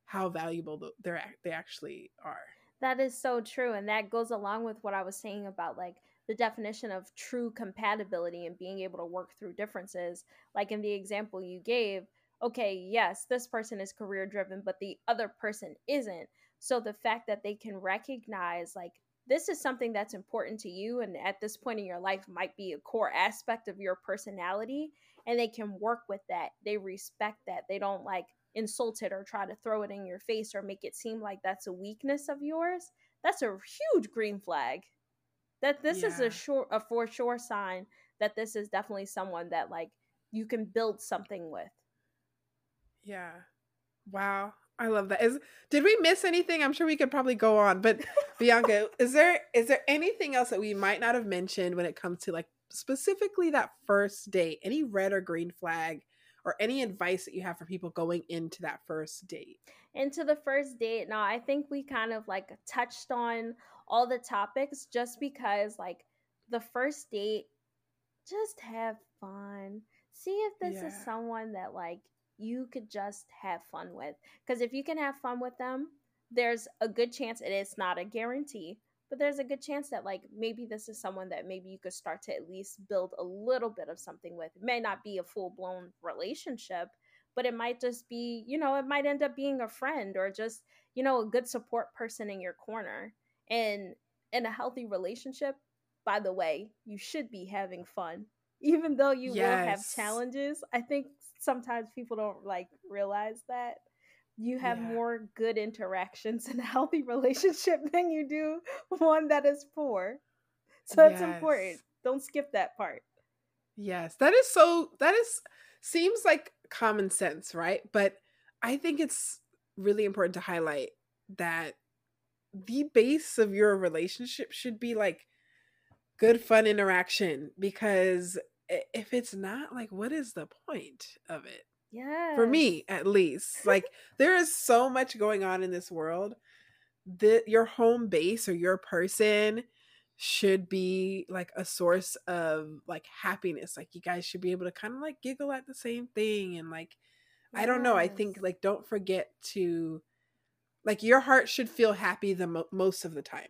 how valuable they're they actually are. That is so true and that goes along with what i was saying about like the definition of true compatibility and being able to work through differences. Like in the example you gave okay, yes, this person is career driven, but the other person isn't. So the fact that they can recognize, like, this is something that's important to you, and at this point in your life might be a core aspect of your personality, and they can work with that. They respect that. They don't like insult it or try to throw it in your face or make it seem like that's a weakness of yours. That's a huge green flag. That this yeah. is a sure a for sure sign that this is definitely someone that like you can build something with. Yeah. Wow. I love that. Is did we miss anything? I'm sure we could probably go on, but Beaonca, is there is there anything else that we might not have mentioned when it comes to like specifically that first date? Any red or green flag or any advice that you have for people going into that first date? Into the first date. Now, I think we kind of like touched on all the topics just because like the first date just have fun. See if this yeah. is someone that like you could just have fun with. Because if you can have fun with them, there's a good chance it is not a guarantee, but there's a good chance that like maybe this is someone that maybe you could start to at least build a little bit of something with. It may not be a full blown relationship, but it might just be, you know, it might end up being a friend or just, you know, a good support person in your corner. And in a healthy relationship, by the way, you should be having fun. Even though you yes. will have challenges, I think sometimes people don't like realize that you have yeah. more good interactions in a healthy relationship than you do one that is poor. So that's yes. important. Don't skip that part. Yes, that is so that is seems like common sense, right? But I think it's really important to highlight that the base of your relationship should be like good fun interaction because if it's not like what is the point of it? Yeah for me at least like there is so much going on in this world that your home base or your person should be like a source of like happiness like you guys should be able to kind of like giggle at the same thing and like yes. i don't know i think like don't forget to like your heart should feel happy the mo- most of the time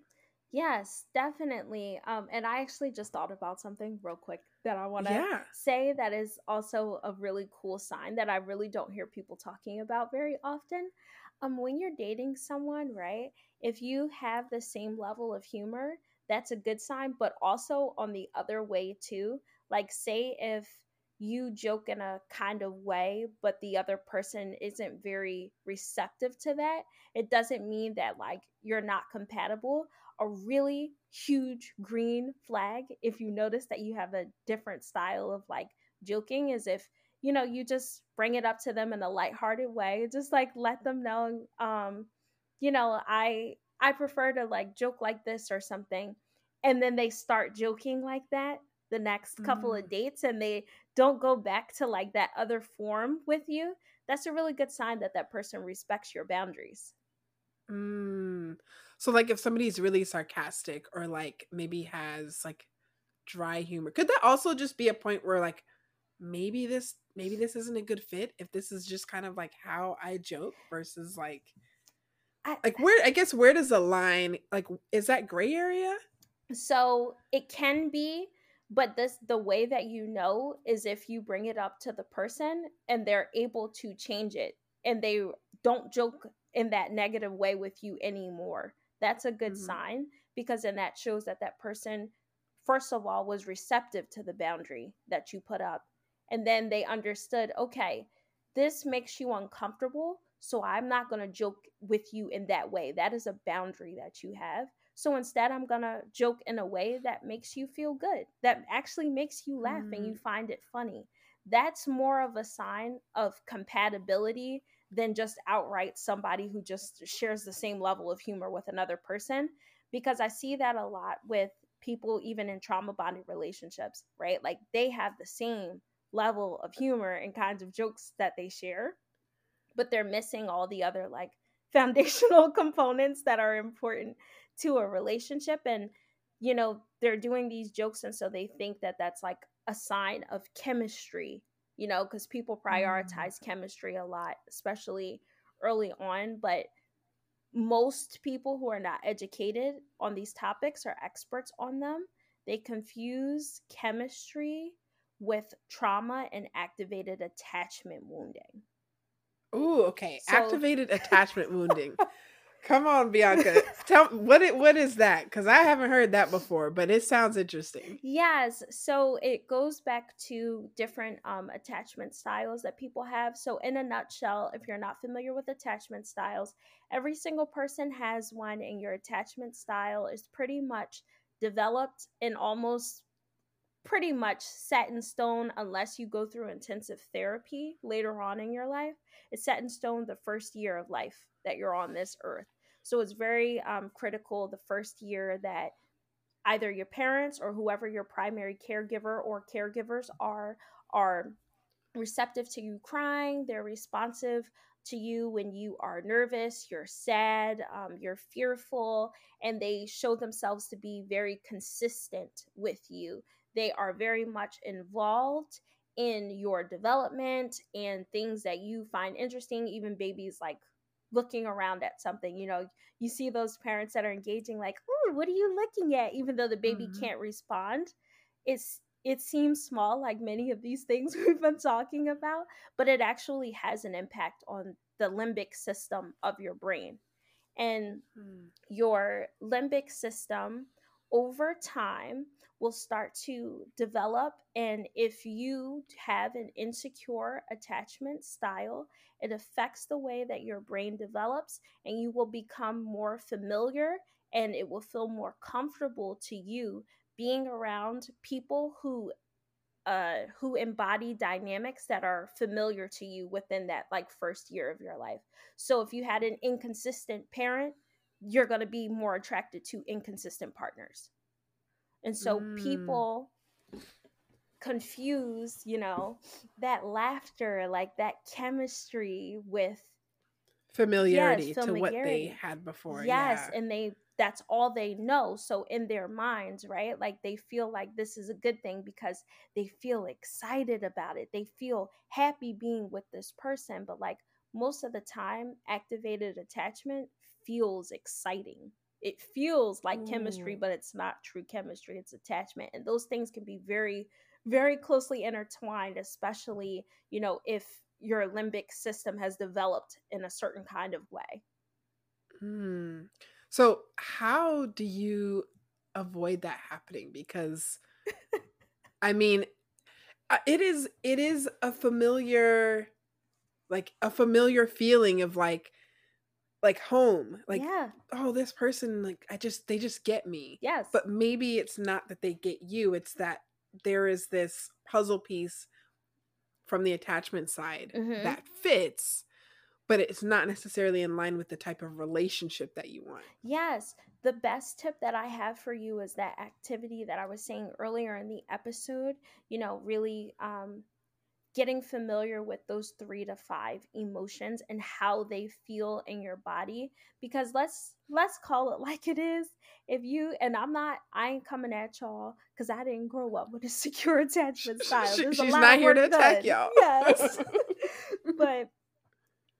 Yes, definitely. Um, and I actually just thought about something real quick that I want to yeah. say that is also a really cool sign that I really don't hear people talking about very often. Um, when you're dating someone, right? If you have the same level of humor, that's a good sign, but also on the other way too. Like, say if you joke in a kind of way, but the other person isn't very receptive to that, it doesn't mean that like you're not compatible. A really huge green flag, if you notice that you have a different style of like joking, is if you know you just bring it up to them in a lighthearted way, just like let them know, um, you know, I I prefer to like joke like this or something, and then they start joking like that the next couple mm. of dates and they don't go back to like that other form with you, that's a really good sign that that person respects your boundaries. Mm. So, like, if somebody's really sarcastic or like maybe has like dry humor, could that also just be a point where like maybe this maybe this isn't a good fit if this is just kind of like how I joke versus like I, like where I guess where does the line like is that gray area? So it can be but this the way that you know is if you bring it up to the person and they're able to change it and they don't joke in that negative way with you anymore that's a good mm-hmm. sign because then that shows that that person first of all was receptive to the boundary that you put up and then they understood okay this makes you uncomfortable so i'm not going to joke with you in that way that is a boundary that you have so instead, I'm going to joke in a way that makes you feel good, that actually makes you laugh mm. and you mm. find it funny. That's more of a sign of compatibility than just outright somebody who just shares the same level of humor with another person. Because I see that a lot with people, even in trauma bonded relationships, right? Like they have the same level of humor and kinds of jokes that they share, but they're missing all the other like foundational components that are important to a relationship and you know they're doing these jokes and so they think that that's like a sign of chemistry you know because people mm. prioritize chemistry a lot especially early on but most people who are not educated on these topics are experts on them they confuse chemistry with trauma and activated attachment wounding Ooh, okay. So- Activated attachment wounding. Come on, Beaonca. Tell what it what is that? Because I haven't heard that before, but it sounds interesting. Yes. So it goes back to different um, attachment styles that people have. So in a nutshell, if you're not familiar with attachment styles, every single person has one, and your attachment style is pretty much developed and almost pretty much set in stone unless you go through intensive therapy later on in your life. It's set in stone the first year of life that you're on this earth. So it's very um, critical the first year that either your parents or whoever your primary caregiver or caregivers are are receptive to you crying. They're responsive to you when you are nervous, you're sad, um, you're fearful, and they show themselves to be very consistent with you. They are very much involved in your development and things that you find interesting, even babies like looking around at something. You know, you see those parents that are engaging, like, "Oh, what are you looking at?" Even though the baby mm-hmm. can't respond, it's it seems small, like many of these things we've been talking about, but it actually has an impact on the limbic system of your brain. And mm. your limbic system over time will start to develop. And if you have an insecure attachment style, it affects the way that your brain develops, and you will become more familiar and it will feel more comfortable to you being around people who uh, who embody dynamics that are familiar to you within that like first year of your life. So if you had an inconsistent parent, you're going to be more attracted to inconsistent partners. And so mm. people confuse, you know, that laughter, like that chemistry with familiarity, yes, familiarity. to what they had before. Yes, yeah. and they that's all they know. So in their minds, right? Like they feel like this is a good thing because they feel excited about it. They feel happy being with this person, but like most of the time activated attachment feels exciting it feels like mm. chemistry but it's not true chemistry it's attachment and those things can be very very closely intertwined especially you know if your limbic system has developed in a certain kind of way mm. so how do you avoid that happening because i mean uh, it is it is a familiar like a familiar feeling of like like home like yeah. oh this person like i just they just get me Yes. but maybe it's not that they get you it's that there is this puzzle piece from the attachment side Mhm. that fits but it's not necessarily in line with the type of relationship that you want Yes, the best tip that I have for you is that activity that I was saying earlier in the episode, you know, really um, getting familiar with those three to five emotions and how they feel in your body because let's let's call it like it is if you and i'm not i ain't coming at y'all because i didn't grow up with a secure attachment style There's a she's not here to attack done. y'all. yes but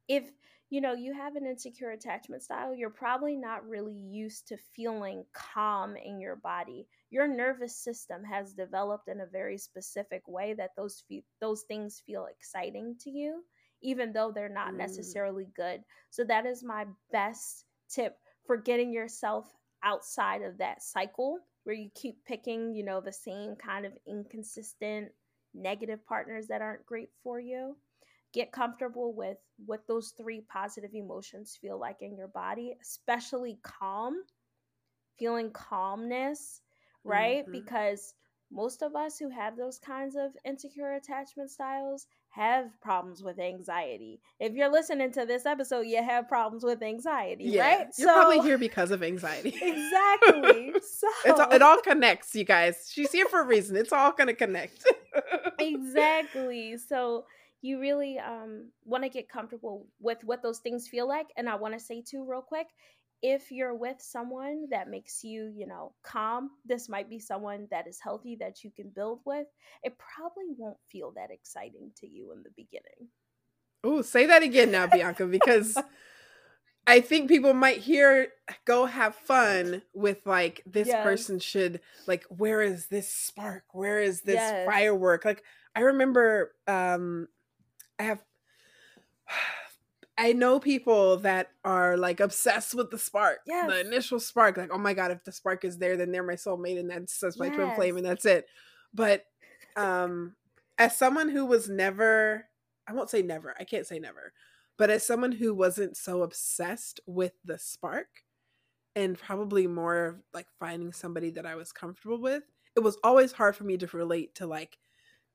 if you know you have an insecure attachment style you're probably not really used to feeling calm in your body. Your nervous system has developed in a very specific way that those fe- those things feel exciting to you even though they're not Mm. necessarily good. So that is my best tip for getting yourself outside of that cycle where you keep picking you know the same kind of inconsistent negative partners that aren't great for you get comfortable with what those three positive emotions feel like in your body, especially calm, feeling calmness, right? Mhm. Because most of us who have those kinds of insecure attachment styles have problems with anxiety. If you're listening to this episode, you have problems with anxiety, right? you're probably here because of anxiety exactly. So it's all, it all connects you guys she's here for a reason it's all gonna connect exactly so you really um, want to get comfortable with what those things feel like and i want to say too real quick if you're with someone that makes you you know calm this might be someone that is healthy that you can build with it probably won't feel that exciting to you in the beginning Oh, say that again now, Beaonca, because I think people might hear go have fun with like this Yes. person should like where is this spark? Where is this Yes. firework? Like I remember um I have I know people that are like obsessed with the spark, Yes. the initial spark. Like, oh my god, if the spark is there, then they're my soulmate, and that's that's my twin flame, and that's it. But um, as someone who was never, I won't say never, I can't say never, but as someone who wasn't so obsessed with the spark, and probably more like finding somebody that I was comfortable with, it was always hard for me to relate to like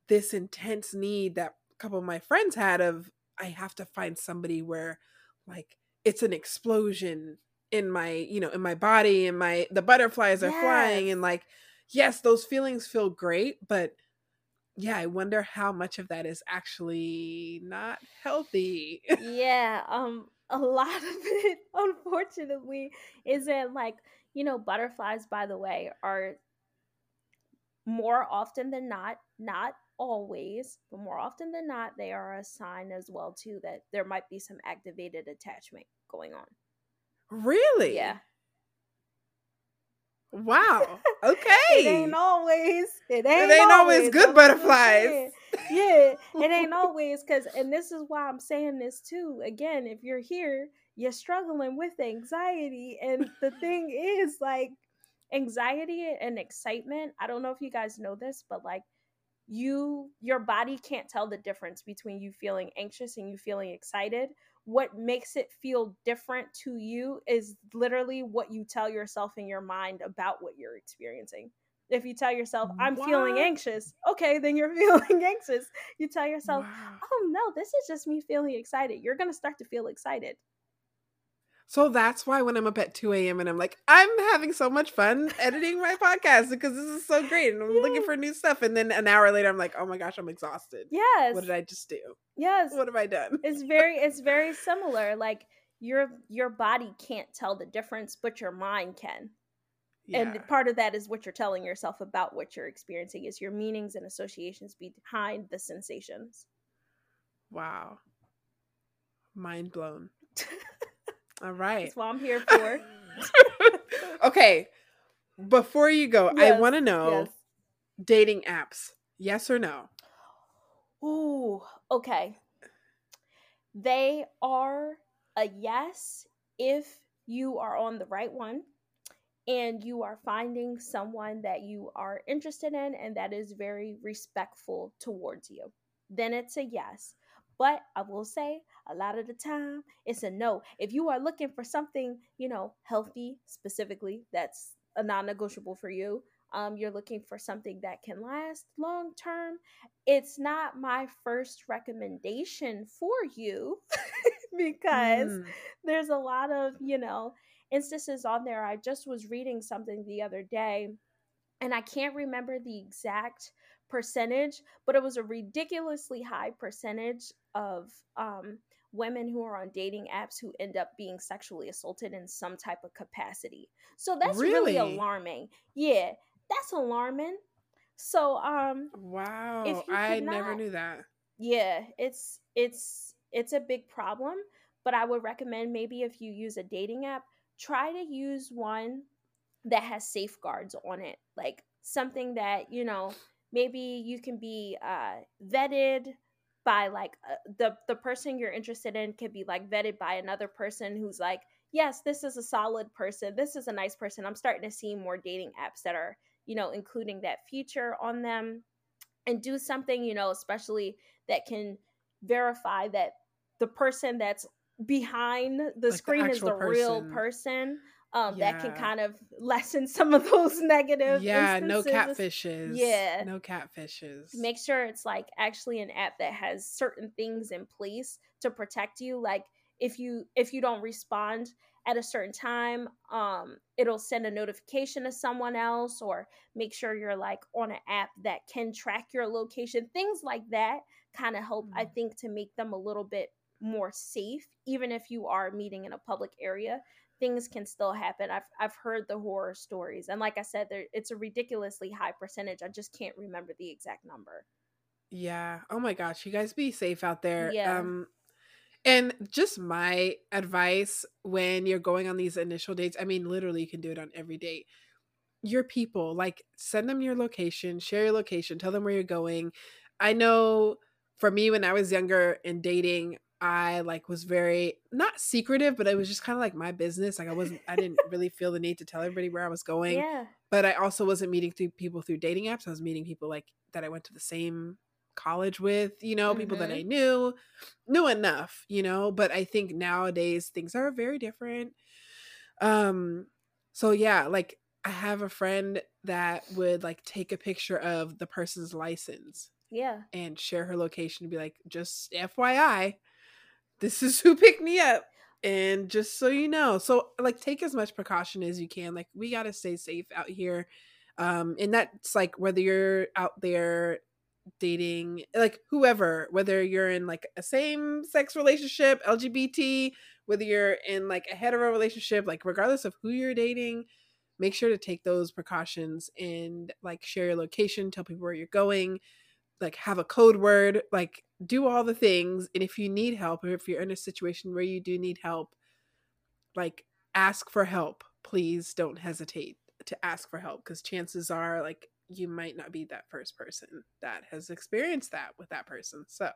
this intense need that couple of my friends had of I have to find somebody where like it's an explosion in my, you know, in my body and my the butterflies are flying and like yes, those feelings feel great, but yeah, I wonder how much of that is actually not healthy. yeah um a lot of it unfortunately isn't like you know butterflies by the way are more often than not not always but more often than not they are a sign as well too that there might be some activated attachment going on really? yeah Wow. Okay. it ain't always it ain't, ain't always good butterflies. yeah it ain't always because and this is why i'm saying this too again if you're here you're struggling with anxiety and the thing is like anxiety and excitement i don't know if you guys know this but like you your body can't tell the difference between you feeling anxious and you feeling excited. What makes it feel different to you is literally what you tell yourself in your mind about what you're experiencing. If you tell yourself i'm feeling anxious okay then you're feeling anxious. You tell yourself Wow. oh no this is just me feeling excited. You're going to start to feel excited So that's why when I'm up at 2 a.m. and I'm like, I'm having so much fun editing my podcast because this is so great. And I'm looking for new stuff. And then an hour later, I'm like, oh my gosh, I'm exhausted. yes What did I just do? yes What have I done? it's very it's very similar like your your body can't tell the difference but your mind can Yeah. and part of that is what you're telling yourself about what you're experiencing is your meanings and associations behind the sensations wow. Mind blown. All right. that's what i'm here for okay. Before you go, I want to know yes. dating apps. Yes or no? Ooh, okay. They are a yes if you are on the right one and you are finding someone that you are interested in and that is very respectful towards you, then it's a yes. But I will say a lot of the time it's a no. If you are looking for something, you know, healthy specifically, that's a non negotiable for you. Um, you're looking for something that can last long term. It's not my first recommendation for you because mm. there's a lot of, you know, instances on there. I just was reading something the other day and I can't remember the exact percentage, but it was a ridiculously high percentage of um, women who are on dating apps who end up being sexually assaulted in some type of capacity. So that's really, really alarming. Yeah, that's alarming. So um wow, I never knew that. Yeah, it's it's it's a big problem, but I would recommend maybe if you use a dating app, try to use one that has safeguards on it. Like something that, you know, maybe you can be uh, vetted by like uh, the the person you're interested in could be like vetted by another person who's like yes this is a solid person. This is a nice person. I'm starting to see more dating apps that are you know including that feature on them. And do something you know especially that can verify that the person that's behind the like screen the is the person. real person um, yeah. that can kind of lessen some of those negative. Yeah, instances. no catfishes. Yeah, no catfishes. Make sure it's like actually an app that has certain things in place to protect you. Like if you if you don't respond at a certain time, um, it'll send a notification to someone else, or make sure you're like on an app that can track your location. Things like that kind of help, mm-hmm. I think, to make them a little bit more safe, even if you are meeting in a public area things can still happen. I've I've heard the horror stories, and like I said, there it's a ridiculously high percentage. I just can't remember the exact number. Yeah. Oh my gosh, you guys be safe out there. Yeah. Um, and just my advice when you're going on these initial dates, I mean, literally, you can do it on every date. Your people, like, send them your location, share your location, tell them where you're going. I know for me, when I was younger and dating, I like was very not secretive, but it was just kind of like my business. Like I wasn't, I didn't really feel the need to tell everybody where I was going. Yeah. But I also wasn't meeting through people through dating apps. I was meeting people like that I went to the same college with, you know, mm-hmm. people that I mm-hmm. knew, knew enough, you know. But I think nowadays things are very different. Um, so yeah, like I have a friend that would like take a picture of the person's license. Yeah. And share her location and be like, just FYI this is who picked me up. And just so you know so like take as much precaution as you can like we got to stay safe out here um and that's like whether you're out there dating like whoever whether you're in like a same sex relationship lgbt whether you're in like a hetero relationship like regardless of who you're dating make sure to take those precautions and like share your location tell people where you're going like have a code word like do all the things and if you need help or if you're in a situation where you do need help like ask for help please don't hesitate to ask for help because chances are like you might not be that first person that has experienced that with that person so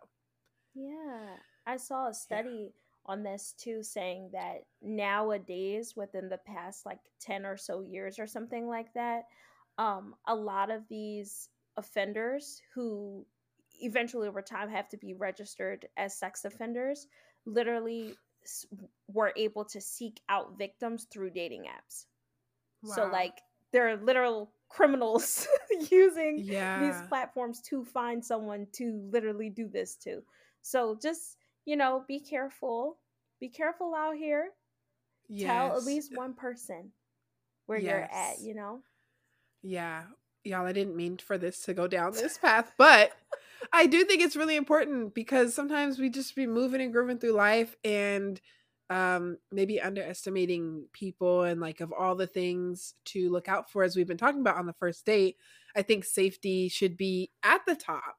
yeah i saw a study yeah. on this too saying that nowadays within the past like 10 or so years or something like that um a lot of these offenders who eventually over time have to be registered as sex offenders literally were able to seek out victims through dating apps. Wow. So like they're literal criminals using yeah. these platforms to find someone to literally do this to. So just, you know, be careful. Be careful out here. Yes. Tell at least one person where yes. you're at, you know? Yeah y'all, I didn't mean for this to go down this path, but I do think it's really important because sometimes we just be moving and grooving through life and um maybe underestimating people and like of all the things to look out for as we've been talking about on the first date i think safety should be at the top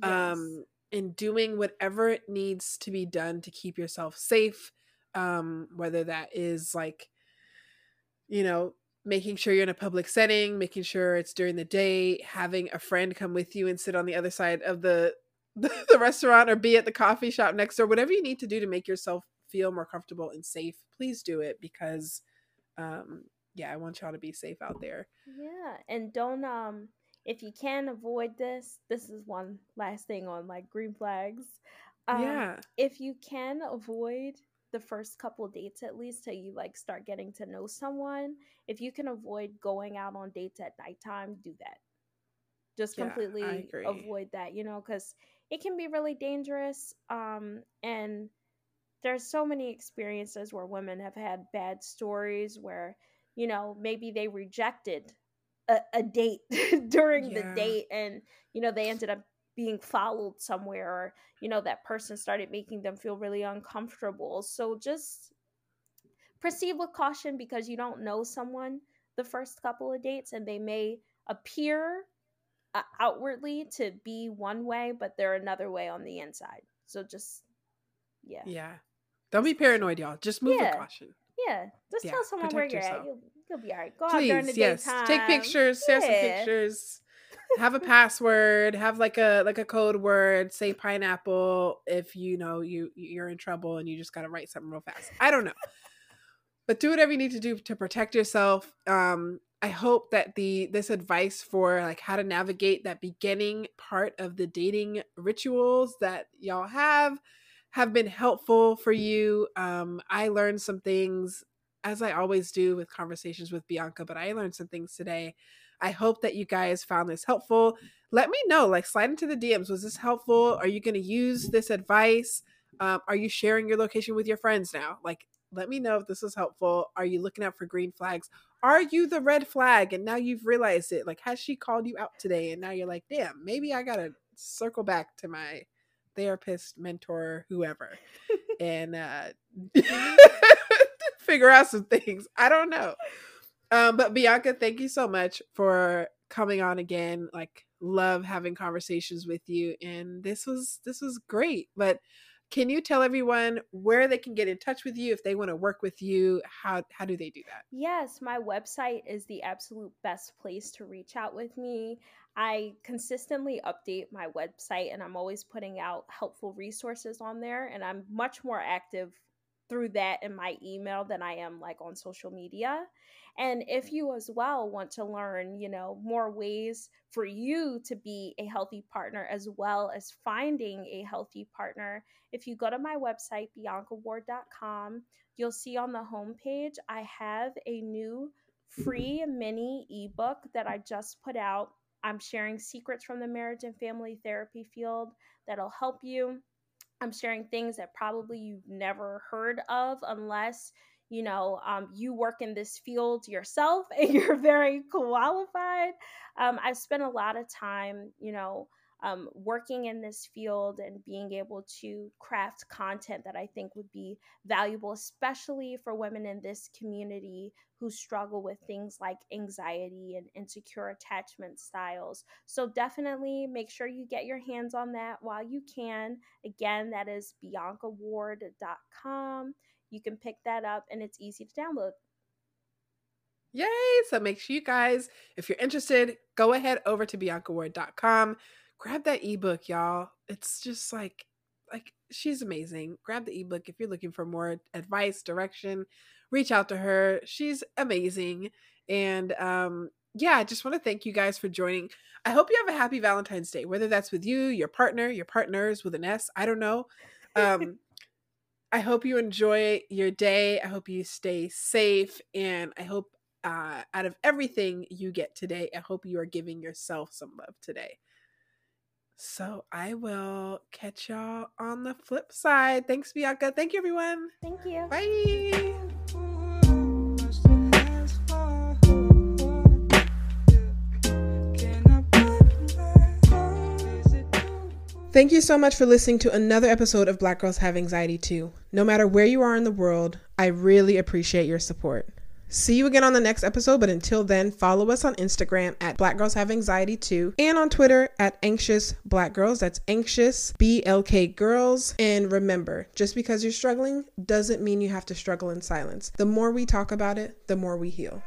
yes. um and doing whatever it needs to be done to keep yourself safe um whether that is like you know making sure you're in a public setting, making sure it's during the day, having a friend come with you and sit on the other side of the the, the restaurant or be at the coffee shop next door, whatever you need to do to make yourself feel more comfortable and safe, please do it because um, yeah, I want y'all to be safe out there. Yeah, and don't um if you can avoid this, this is one last thing on like green flags. Um, yeah. If you can avoid the first couple dates at least till you like start getting to know someone, if you can avoid going out on dates at nighttime, do that. Just Yeah, completely avoid that, you know, because it can be really dangerous. Um, and there's so many experiences where women have had bad stories where you know maybe they rejected a, a date during the date and you know they ended up being followed somewhere or you know that person started making them feel really uncomfortable so just proceed with caution because you don't know someone the first couple of dates and they may appear uh, outwardly to be one way but they're another way on the inside so just yeah Yeah. Don't be paranoid, y'all. Just move Yeah. with caution. Yeah, just Yeah, tell someone where protect you're yourself. at. You'll, you'll be all right. Go out during the Please, yes. daytime. Take pictures, share some pictures. Have a password, have like a like a code word, say pineapple if you know you you're in trouble and you just got to write something real fast. I don't know. but do whatever you need to do to protect yourself. Um I hope that the this advice for like how to navigate that beginning part of the dating rituals that y'all have have been helpful for you. Um I learned some things as I always do with conversations with Beaonca, but I learned some things today. I hope that you guys found this helpful. Let me know, like slide into the DMs. Was this helpful? Are you going to use this advice? Um, are you sharing your location with your friends now? Like, let me know if this was helpful. Are you looking out for green flags? Are you the red flag and now you've realized it? Like, has she called you out today and now you're like, damn, maybe I got to circle back to my therapist, mentor, whoever, and uh, figure out some things. I don't know. Um, but Beaonca, thank you so much for coming on again. Like, love having conversations with you, and this was this was great. But can you tell everyone where they can get in touch with you if they want to work with you? How how do they do that? Yes, my website is the absolute best place to reach out with me. I consistently update my website and I'm always putting out helpful resources on there. And I'm much more active through that in my email than I am like on social media. And if you as well want to learn, you know, more ways for you to be a healthy partner as well as finding a healthy partner, if you go to my website, beaoncaward.com, you'll see on the homepage I have a new free mini ebook that I just put out. I'm sharing secrets from the marriage and family therapy field that'll help you. I'm sharing things that probably you've never heard of unless you know um, you work in this field yourself and you're very qualified. Um, I've spent a lot of time, you know, um, working in this field and being able to craft content that I think would be valuable, especially for women in this community who struggle with things like anxiety and insecure attachment styles. So, definitely make sure you get your hands on that while you can. Again, that is beaoncaward.com. You can pick that up and it's easy to download. Yay! So make sure you guys, if you're interested, go ahead over to beaoncaward.com. Grab that ebook, y'all. It's just like like she's amazing. Grab the ebook if you're looking for more advice, direction. Reach out to her. She's amazing. And um yeah, I just want to thank you guys for joining. I hope you have a happy Valentine's Day, whether that's with you, your partner, your partners with an S. I don't know. Um, I hope you enjoy your day. I hope you stay safe. And I hope uh, out of everything you get today, I hope you are giving yourself some love today. So I will catch y'all on the flip side. Thanks, Beaonca. Thank you, everyone. Thank you. Bye. Thank you so much for listening to another episode of Black Girls Have Anxiety Too. No matter where you are in the world, I really appreciate your support. See you again on the next episode, but until then, follow us on Instagram at Black Girls Have Anxiety Too and on Twitter at Anxious Black Girls. That's Anxious BLK Girls. And remember, just because you're struggling doesn't mean you have to struggle in silence. The more we talk about it, the more we heal.